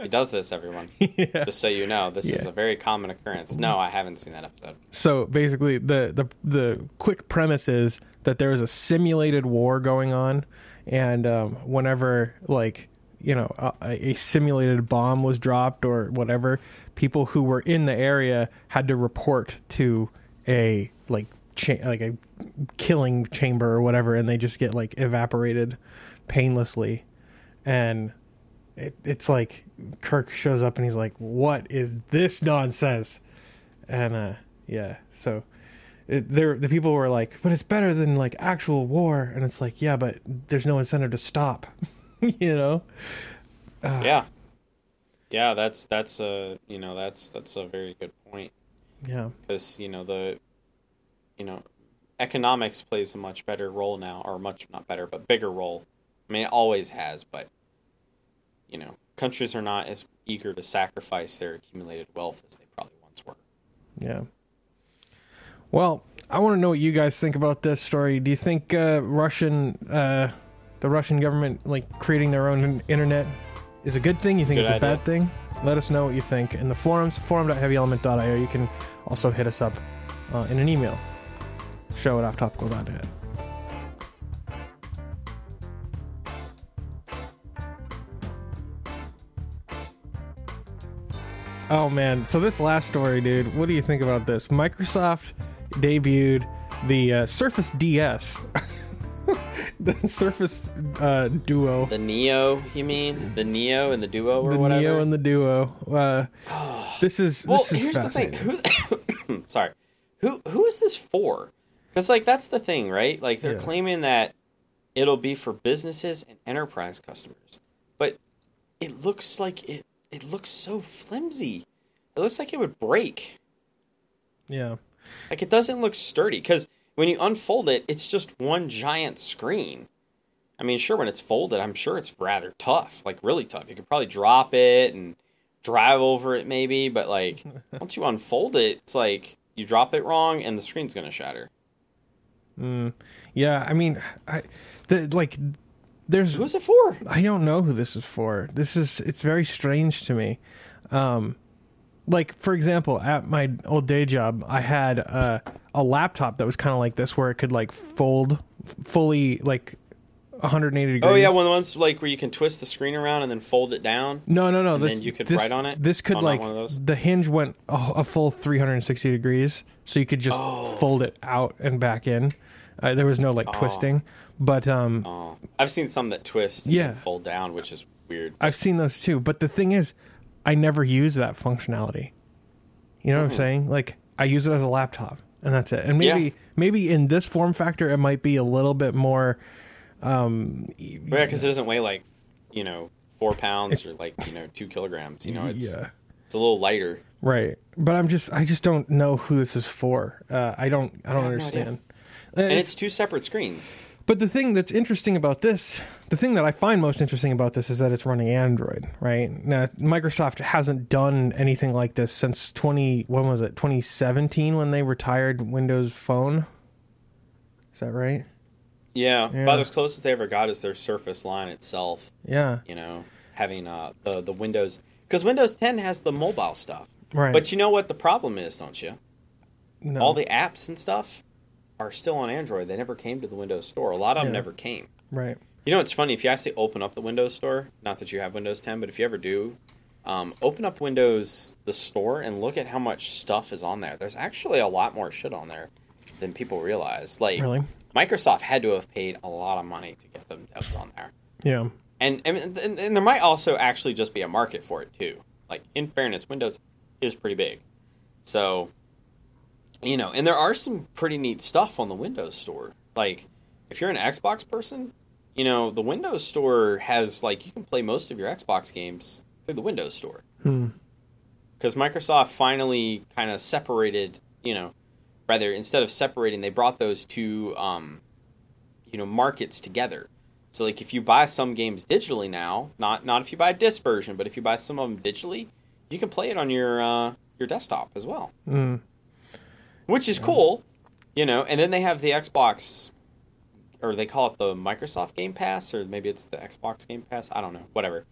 He does this, everyone. yeah. Just so you know, this is a very common occurrence. No, I haven't seen that episode. So basically, the, the the quick premise is that there is a simulated war going on, and um, whenever like you know a, a simulated bomb was dropped or whatever, people who were in the area had to report to a like cha- like a killing chamber or whatever, and they just get like evaporated painlessly, and it, it's like Kirk shows up and he's like, "What is this nonsense?" and uh yeah so it, there the people were like but it's better than like actual war. And it's like yeah but there's no incentive to stop you know? Yeah, yeah. That's that's a you know that's that's a very good point. Yeah. Because you know the you know economics plays a much better role now, or much not better, but bigger role. I mean, it always has, but you know, countries are not as eager to sacrifice their accumulated wealth as they probably once were. yeah well i want to know what you guys think about this story do you think uh russian uh the russian government like creating their own internet is a good thing you think a it's a idea. bad thing let us know what you think in the forums forum.heavyelement.io you can also hit us up uh, in an email show it off at offtopical.net Oh man, so this last story, dude, what do you think about this? Microsoft debuted the uh, Surface DS. the Surface uh, Duo. The Neo, you mean the Neo and the Duo or the whatever? Neo and the Duo. Uh, this is well, is here's the thing. Who, sorry, who who is this for? Because like that's the thing, right? Like they're Yeah. claiming that it'll be for businesses and enterprise customers, but it looks like it. It looks so flimsy. It looks like it would break. Yeah, Like it doesn't look sturdy because when you unfold it, it's just one giant screen. I mean, sure, when it's folded, I'm sure it's rather tough, like really tough. You could probably drop it and drive over it, maybe, but like once you unfold it, it's like you drop it wrong and the screen's gonna shatter. Yeah. I mean, I the like there's Who's it for? I don't know who this is for. This is it's very strange to me. Um like for example, at my old day job, I had uh, a laptop that was kind of like this where it could like fold fully like 180 degrees. Oh yeah, one of the ones like where you can twist the screen around and then fold it down. No, no, no. And this, then you could this, write on it? This could Oh, like one of those? the hinge went a, a full 360 degrees, so you could just Oh. fold it out and back in. Uh, there was no like twisting, but um, Oh, I've seen some that twist Yeah. fold down, which is weird. I've seen those too. But the thing is, I never use that functionality. You know what I'm saying? Like I use it as a laptop, and that's it. And maybe Yeah. maybe in this form factor, it might be a little bit more. Um, Yeah, because it doesn't weigh like you know four pounds or like you know two kilograms. You know, it's yeah. it's a little lighter. Right, but I'm just I just don't know who this is for. Uh, I don't I don't no understand. And it's two separate screens. But the thing that's interesting about this, the thing that I find most interesting about this is that it's running Android, right? Now, Microsoft hasn't done anything like this since 20 when was it? 2017 when they retired Windows Phone. Is that right? Yeah, Yeah. about as close as they ever got is their Surface line itself. Yeah. You know, having uh, the the Windows because Windows 10 has the mobile stuff. Right. But you know what the problem is, don't you? No. All the apps and stuff are still on Android. They never came to the Windows Store. A lot of them never came. right. You know, it's funny if you actually open up the Windows Store. Not that you have Windows 10, but if you ever do, um, open up Windows the store and look at how much stuff is on there. There's actually a lot more shit on there than people realize. Like Really? Microsoft had to have paid a lot of money to get them devs on there, Yeah. and and, and and there might also actually just be a market for it too. Like in fairness, Windows is pretty big, so you know, and there are some pretty neat stuff on the Windows Store. Like if you're an Xbox person, you know, the Windows Store has like you can play most of your Xbox games through the Windows Store Hmm. because Microsoft finally kind of separated, you know, rather instead of separating, they brought those two, um, you know, markets together. So like if you buy some games digitally now, not not if you buy a disc version, but if you buy some of them digitally, you can play it on your uh, your desktop as well, Mm. Which is cool, you know. And then they have the Xbox or they call it the Microsoft Game Pass, or maybe it's the Xbox Game Pass. I don't know, whatever.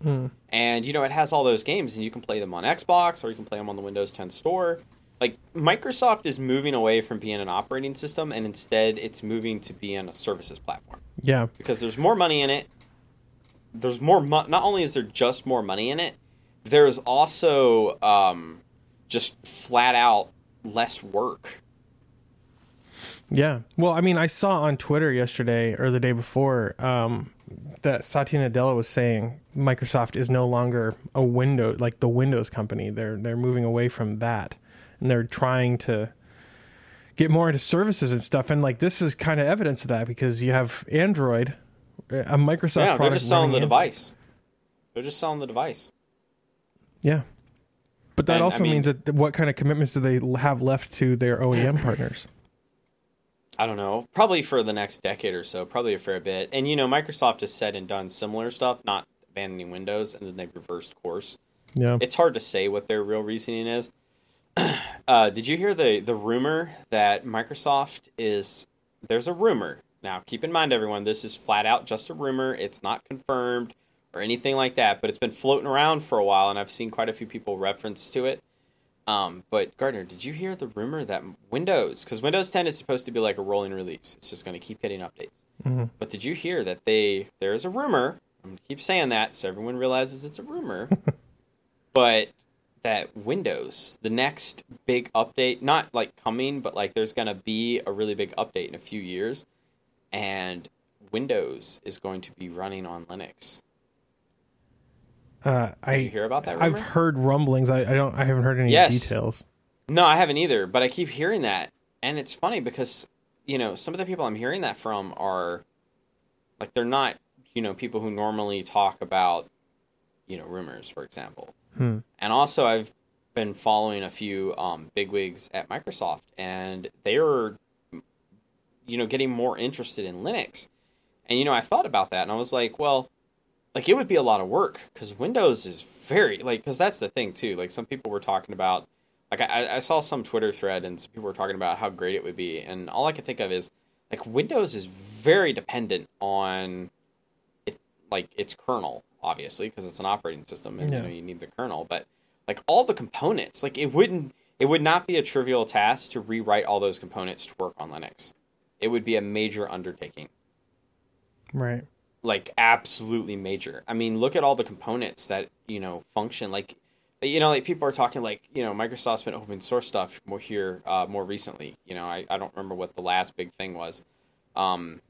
And you know, it has all those games, and you can play them on Xbox or you can play them on the Windows 10 store. Like Microsoft is moving away from being an operating system, and instead, it's moving to being a services platform Yeah. because there's more money in it. There's more. Mo- not only is there just more money in it, there's also um, just flat out less work. Yeah. Well, I mean, I saw on Twitter yesterday or the day before um, that Satya Nadella was saying Microsoft is no longer a window like the Windows company. They're they're moving away from that, and they're trying to get more into services and stuff. And like this is kind of evidence of that because you have Android, a Microsoft product. yeah, they're just selling the in- device. They're just selling the device. Yeah. But that And, I also mean- means that what kind of commitments do they have left to their OEM partners? I don't know, probably for the next decade or so, probably a fair bit. And you know, Microsoft has said and done similar stuff, not abandoning Windows, and then they've reversed course. Yeah. It's hard to say what their real reasoning is. uh, did you hear the the rumor that Microsoft is? There's a rumor. Now, keep in mind, everyone, this is flat out just a rumor. It's not confirmed or anything like that, but it's been floating around for a while, and I've seen quite a few people reference to it. Um, but Gardner, did you hear the rumor that Windows, because Windows 10 is supposed to be like a rolling release, it's just going to keep getting updates. Mhm. But did you hear that they there is a rumor? I'm going to keep saying that so everyone realizes it's a rumor. but that Windows, the next big update, not like coming, but like there's going to be a really big update in a few years, and Windows is going to be running on Linux. Uh, I you hear about that I've heard rumblings. I, I don't. I haven't heard any Yes. details. No, I haven't either, but I keep hearing that. And it's funny because, you know, some of the people I'm hearing that from are like they're not, you know, people who normally talk about, you know, rumors, for example. Hmm. And also I've been following a few um bigwigs at Microsoft and they are you know, getting more interested in Linux. And you know, I thought about that and I was like, well, like it would be a lot of work because Windows is very like because that's the thing too. Like some people were talking about, like I, I saw some Twitter thread and some people were talking about how great it would be, and all I could think of is like Windows is very dependent on it, like its kernel, obviously because it's an operating system and Yeah. you know you need the kernel, but like all the components, like it wouldn't, it would not be a trivial task to rewrite all those components to work on Linux. It would be a major undertaking Right. Like absolutely major. I mean, look at all the components that you know function. Like, you know, like people are talking like you know Microsoft's been open source stuff more here uh, more recently. You know, I, I don't remember what the last big thing was. Um,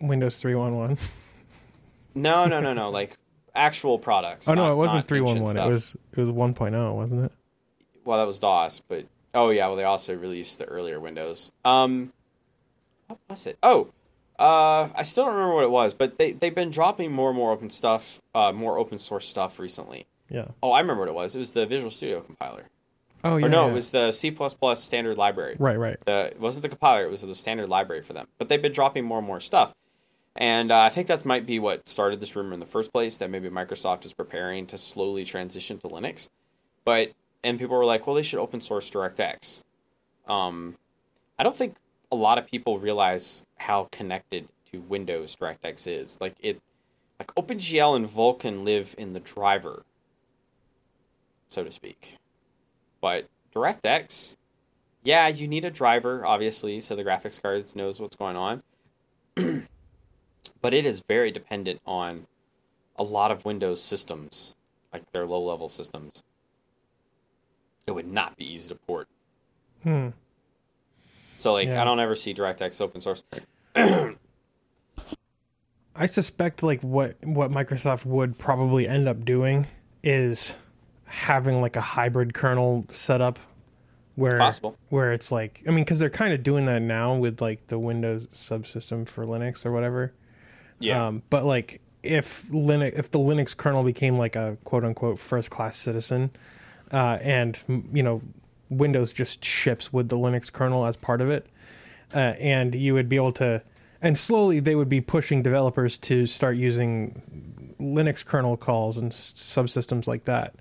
Windows three one one. no, no, no, no. Like actual products. Oh no, it wasn't not three one. It was it was one oh, wasn't it? well, that was DOS, but oh yeah, well they also released the earlier Windows. Um, what was it? Oh, uh, I still don't remember what it was, but they they've been dropping more and more open stuff, uh, more open source stuff recently. Yeah. Oh, I remember what it was. It was the Visual Studio compiler. Oh yeah. or no, yeah. it was the C standard library. Right. Right. The, it wasn't the compiler; it was the standard library for them. But they've been dropping more and more stuff, and uh, I think that might be what started this rumor in the first place. That maybe Microsoft is preparing to slowly transition to Linux. But and people were like, "Well, they should open source DirectX." Um, I don't think a lot of people realize how connected to Windows DirectX is. Like it, like OpenGL and Vulkan live in the driver, so to speak. But DirectX, yeah, you need a driver, obviously, so the graphics cards knows what's going on. but it is very dependent on a lot of Windows systems, like their low level systems. It would not be easy to port. Hmm. So like Yeah. I don't ever see DirectX open source. I suspect like what what Microsoft would probably end up doing is having like a hybrid kernel setup where Possible. where it's like I mean because they're kind of doing that now with like the Windows subsystem for Linux or whatever. Yeah. Um, but like if Linux if the Linux kernel became like a quote unquote first class citizen, uh, and you know Windows just ships with the Linux kernel as part of it, uh, and you would be able to, and slowly they would be pushing developers to start using Linux kernel calls and subsystems like that,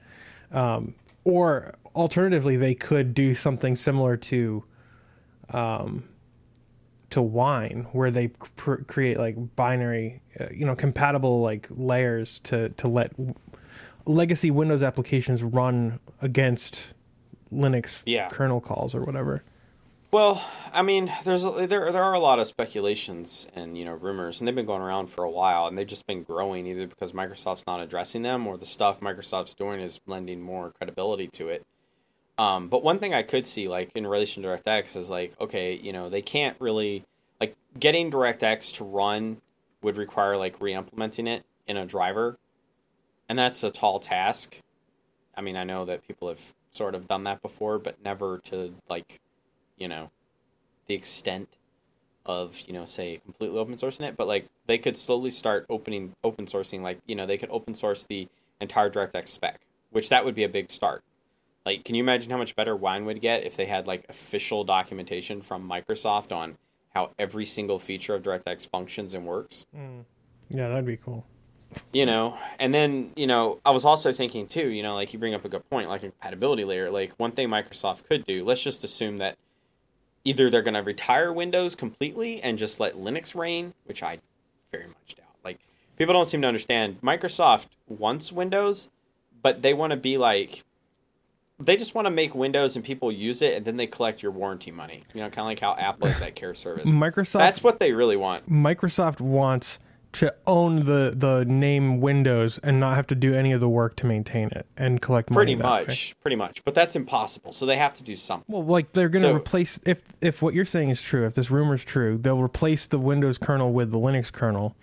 um, or alternatively they could do something similar to um, to Wine, where they cr- create like binary, uh, you know, compatible like layers to to let w- legacy Windows applications run against Linux Yeah. kernel calls or whatever. Well, I mean, there's a- there there are a lot of speculations and you know rumors, and they've been going around for a while, and they've just been growing either because Microsoft's not addressing them, or the stuff Microsoft's doing is lending more credibility to it. Um, but one thing I could see, like in relation to DirectX, is like, okay, you know, they can't really like getting DirectX to run would require like re-implementing it in a driver, and that's a tall task. I mean, I know that people have sort of done that before, but never to like you know, the extent of, you know, say completely open sourcing it, but like they could slowly start opening open sourcing like, you know, they could open source the entire DirectX spec, which that would be a big start. Like, can you imagine how much better Wine would get if they had like official documentation from Microsoft on how every single feature of DirectX functions and works? Mm. Yeah, that'd be cool. You know and then you know i was also thinking too you know like you bring up a good point like a compatibility layer like one thing microsoft could do let's just assume that either they're going to retire windows completely and just let linux reign which i very much doubt. Like people don't seem to understand. Microsoft wants windows but they want to be like they just want to make windows and people use it and then they collect your warranty money. You know kind of like how apple has that care service. Microsoft that's what they really want. Microsoft wants to own the the name Windows and not have to do any of the work to maintain it and collect money. pretty that way. much pretty much but that's impossible so they have to do something Well, like they're going to So- replace if if what you're saying is true, if this rumor is true, they'll replace the Windows kernel with the Linux kernel,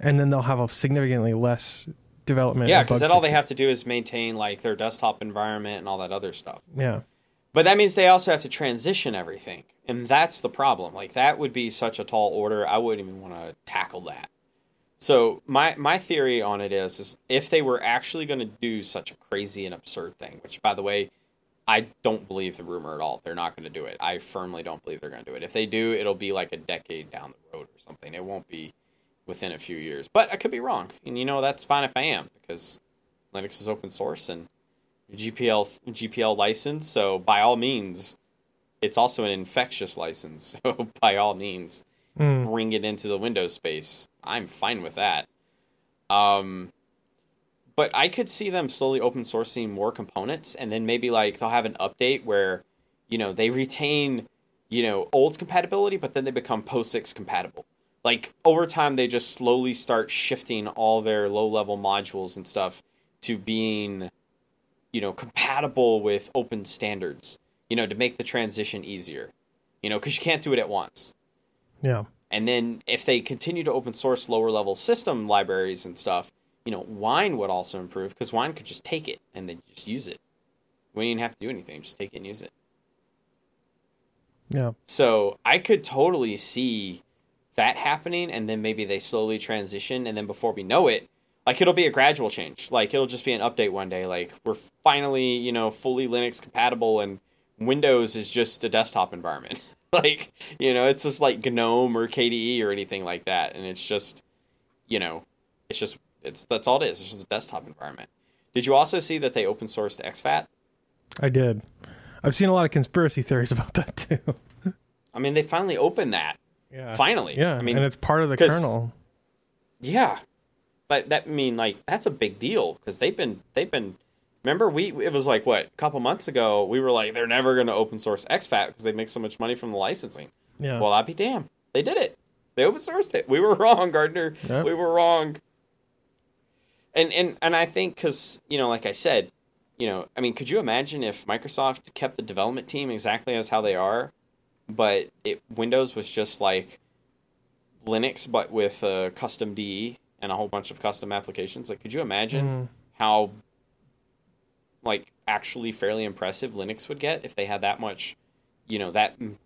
and then they'll have a significantly less development. Yeah, because then all they have to do is maintain like their desktop environment and all that other stuff. Yeah, But that means they also have to transition everything, and that's the problem. Like that would be such a tall order. I wouldn't even want to tackle that. So my my theory on it is, is if they were actually going to do such a crazy and absurd thing, which by the way, I don't believe the rumor at all. They're not going to do it. I firmly don't believe they're going to do it. If they do, it'll be like a decade down the road or something. It won't be within a few years. But I could be wrong, and you know that's fine if I am because Linux is open source and GPL GPL license. So by all means, it's also an infectious license. So by all means, hmm. bring it into the Windows space. I'm fine with that. Um, but I could see them slowly open sourcing more components, and then maybe like they'll have an update where, you know, they retain, you know, old compatibility, but then they become POSIX compatible. Like over time, they just slowly start shifting all their low level modules and stuff to being, you know, compatible with open standards. You know, to make the transition easier. You know, because you can't do it at once. yeah, And then if they continue to open source lower level system libraries and stuff, you know, Wine would also improve because Wine could just take it and then just use it. We didn't have to do anything; just take it and use it. yeah. So I could totally see that happening, and then maybe they slowly transition, and then before we know it, like it'll be a gradual change. Like it'll just be an update one day. Like we're finally, you know, fully Linux compatible, and Windows is just a desktop environment. like you know, it's just like GNOME or KDE or anything like that, and it's just, you know, it's just it's that's all it is. It's just a desktop environment. Did you also see that they open sourced exFAT? I did. I've seen a lot of conspiracy theories about that too. I mean, they finally opened that. Yeah, Finally, Yeah, I mean, and it's part of the kernel. Yeah, but that I mean like that's a big deal because they've been they've been. Remember, we it was like what a couple months ago we were like they're never going to open source exFAT because they make so much money from the licensing. Yeah. Well, I'd be damned. They did it. They open sourced it. We were wrong, Gardner. Yep. We were wrong. And and and I think because you know, like I said, you know, I mean, could you imagine if Microsoft kept the development team exactly as how they are, but it Windows was just like Linux, but with a custom DE and a whole bunch of custom applications? Like, could you imagine mm. how like actually fairly impressive Linux would get if they had that much, you know, that m-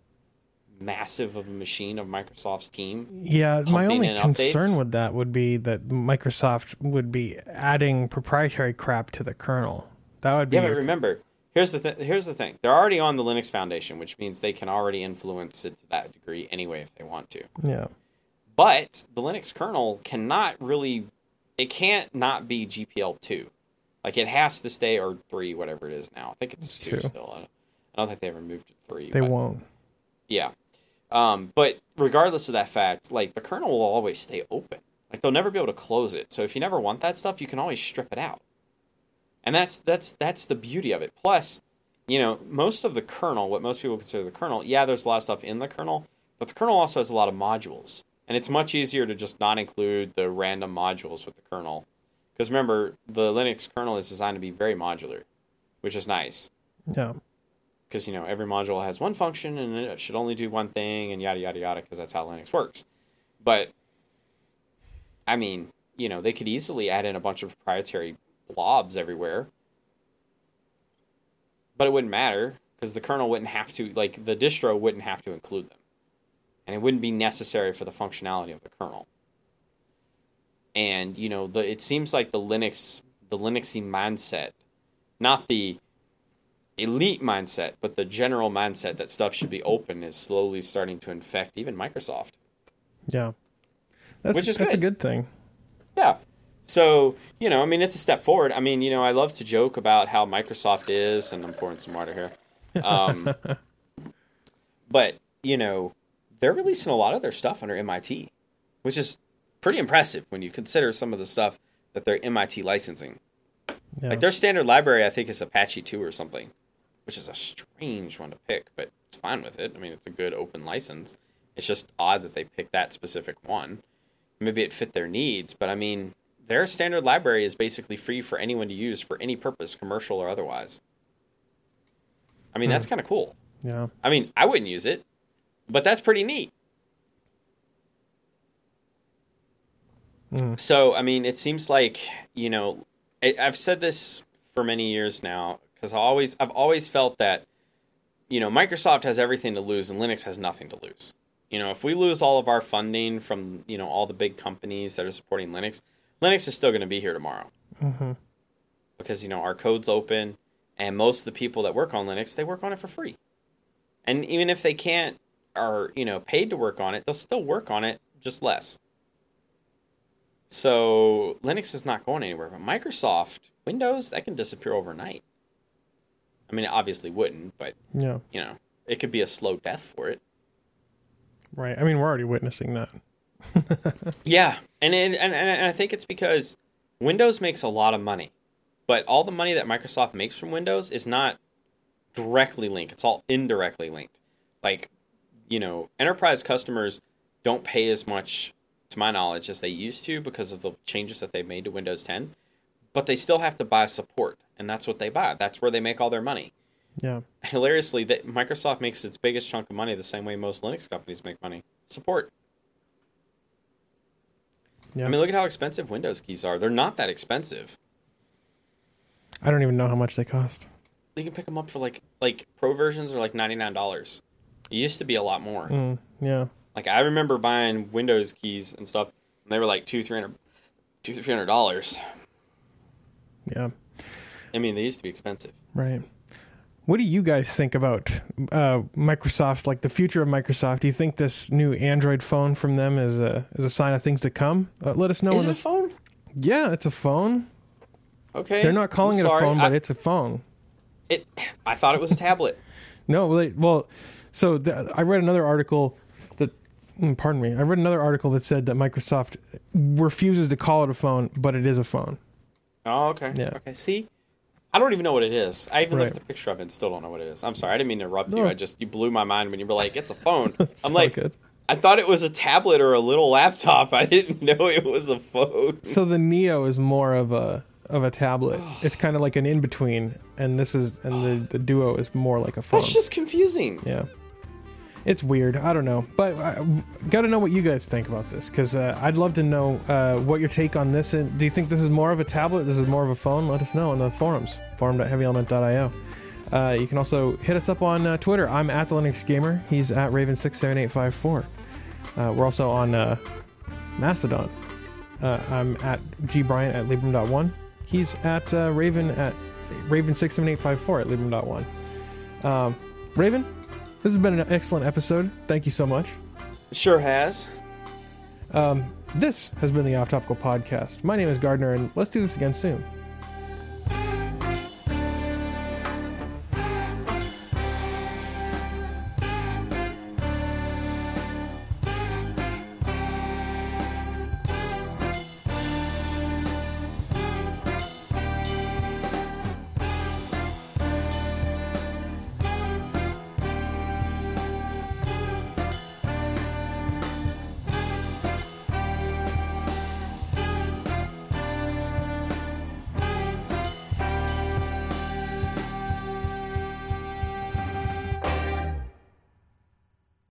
massive of a machine of Microsoft's team? Yeah, my only concern updates. with that would be that Microsoft would be adding proprietary crap to the kernel. That would be Yeah, but remember, here's the th- here's the thing: they're already on the Linux Foundation, which means they can already influence it to that degree anyway if they want to. yeah. But the Linux kernel cannot really, it can't not be GPL two, like it has to stay or three, whatever it is now. I think it's two two. still. I don't, I don't think they ever moved to three. They but- won't. Yeah. Um, but regardless of that fact, like the kernel will always stay open. Like they'll never be able to close it. So if you never want that stuff, you can always strip it out. And that's that's that's the beauty of it. Plus, you know, most of the kernel, what most people consider the kernel, yeah, there's a lot of stuff in the kernel, but the kernel also has a lot of modules. And it's much easier to just not include the random modules with the kernel. Because remember, the Linux kernel is designed to be very modular, which is nice. Yeah. Because, you know, every module has one function and it should only do one thing and yada, yada, yada, because that's how Linux works. But, I mean, you know, they could easily add in a bunch of proprietary blobs everywhere. But it wouldn't matter because the kernel wouldn't have to, like, the distro wouldn't have to include them. And it wouldn't be necessary for the functionality of the kernel. And, you know, the it seems like the Linux, the Linuxy mindset, not the elite mindset, but the general mindset that stuff should be open is slowly starting to infect even Microsoft. Yeah. That's, Which is that's a good. good thing. Yeah. So, you know, I mean, it's a step forward. I mean, you know, I love to joke about how Microsoft is, and I'm pouring some water here. Um, but, you know, they're releasing a lot of their stuff under MIT, which is pretty impressive when you consider some of the stuff that they're MIT licensing. Yeah. Like their standard library, I think, is Apache 2 or something, which is a strange one to pick, but it's fine with it. I mean, it's a good open license. It's just odd that they picked that specific one. Maybe it fit their needs, but I mean, their standard library is basically free for anyone to use for any purpose, commercial or otherwise. I mean, that's hmm. kind of cool. yeah. I mean, I wouldn't use it, but that's pretty neat. Mm. So, I mean, it seems like you know, I, I've said this for many years now because I always, I've always felt that you know, Microsoft has everything to lose and Linux has nothing to lose. You know, if we lose all of our funding from you know all the big companies that are supporting Linux, Linux is still going to be here tomorrow hmm because you know our code's open and most of the people that work on linux they work on it for free and even if they can't are you know paid to work on it they'll still work on it just less so linux is not going anywhere but microsoft windows that can disappear overnight i mean it obviously wouldn't but Yeah. you know it could be a slow death for it Right. I mean, we're already witnessing that. Yeah, and it, and and I think it's because Windows makes a lot of money, but all the money that Microsoft makes from Windows is not directly linked. It's all indirectly linked. Like, you know, enterprise customers don't pay as much, to my knowledge, as they used to because of the changes that they've made to Windows 10, but they still have to buy support, and that's what they buy. That's where they make all their money. Yeah. Hilariously, that Microsoft makes its biggest chunk of money the same way most Linux companies make money: support. Yeah. I mean, look at how expensive Windows keys are. They're not that expensive. I don't even know how much they cost. You can pick them up for like like pro versions are like ninety nine dollars. It used to be a lot more. Mm, yeah. Like I remember buying Windows keys and stuff, and they were like two three hundred two three hundred dollars. Yeah. I mean, they used to be expensive. Right. What do you guys think about uh, Microsoft, like the future of Microsoft? Do you think this new Android phone from them is a is a sign of things to come? Uh, let us know. Is it the, a phone? yeah, it's a phone. Okay, They're not calling I'm it a sorry. phone, but I, it's a phone. it. I thought it was a tablet. No, well, well so the, I read another article Mm, pardon me, I read another article that said that Microsoft refuses to call it a phone, but it is a phone. Oh, okay. Yeah. Okay. See, I don't even know what it is. I even looked at the picture of it and still don't know what it is. I'm sorry. I didn't mean to interrupt you. I just you blew my mind when you were like, "It's a phone." I'm like, good. I thought it was a tablet or a little laptop. I didn't know it was a phone. So the Neo is more of a of a tablet. It's kind of like an in between, and this is and the the Duo is more like a phone. That's just confusing. Yeah. It's weird. I don't know, but I got to know what you guys think about this because uh, I'd love to know uh, what your take on this. And do you think this is more of a tablet? This is more of a phone? Let us know in the forums, forum.heavyelement.io. Uh, you can also hit us up on uh, Twitter. I'm at the Linux Gamer. He's at Raven67854. Uh, we're also on uh, Mastodon. Uh, I'm at gbryant at Librem.one. He's at uh, Raven at Raven67854 at Librem.one. Um, Raven, this has been an excellent episode. Thank you so much. Sure has. Um, this has been the Off Topical Podcast. My name is Gardner, and let's do this again soon.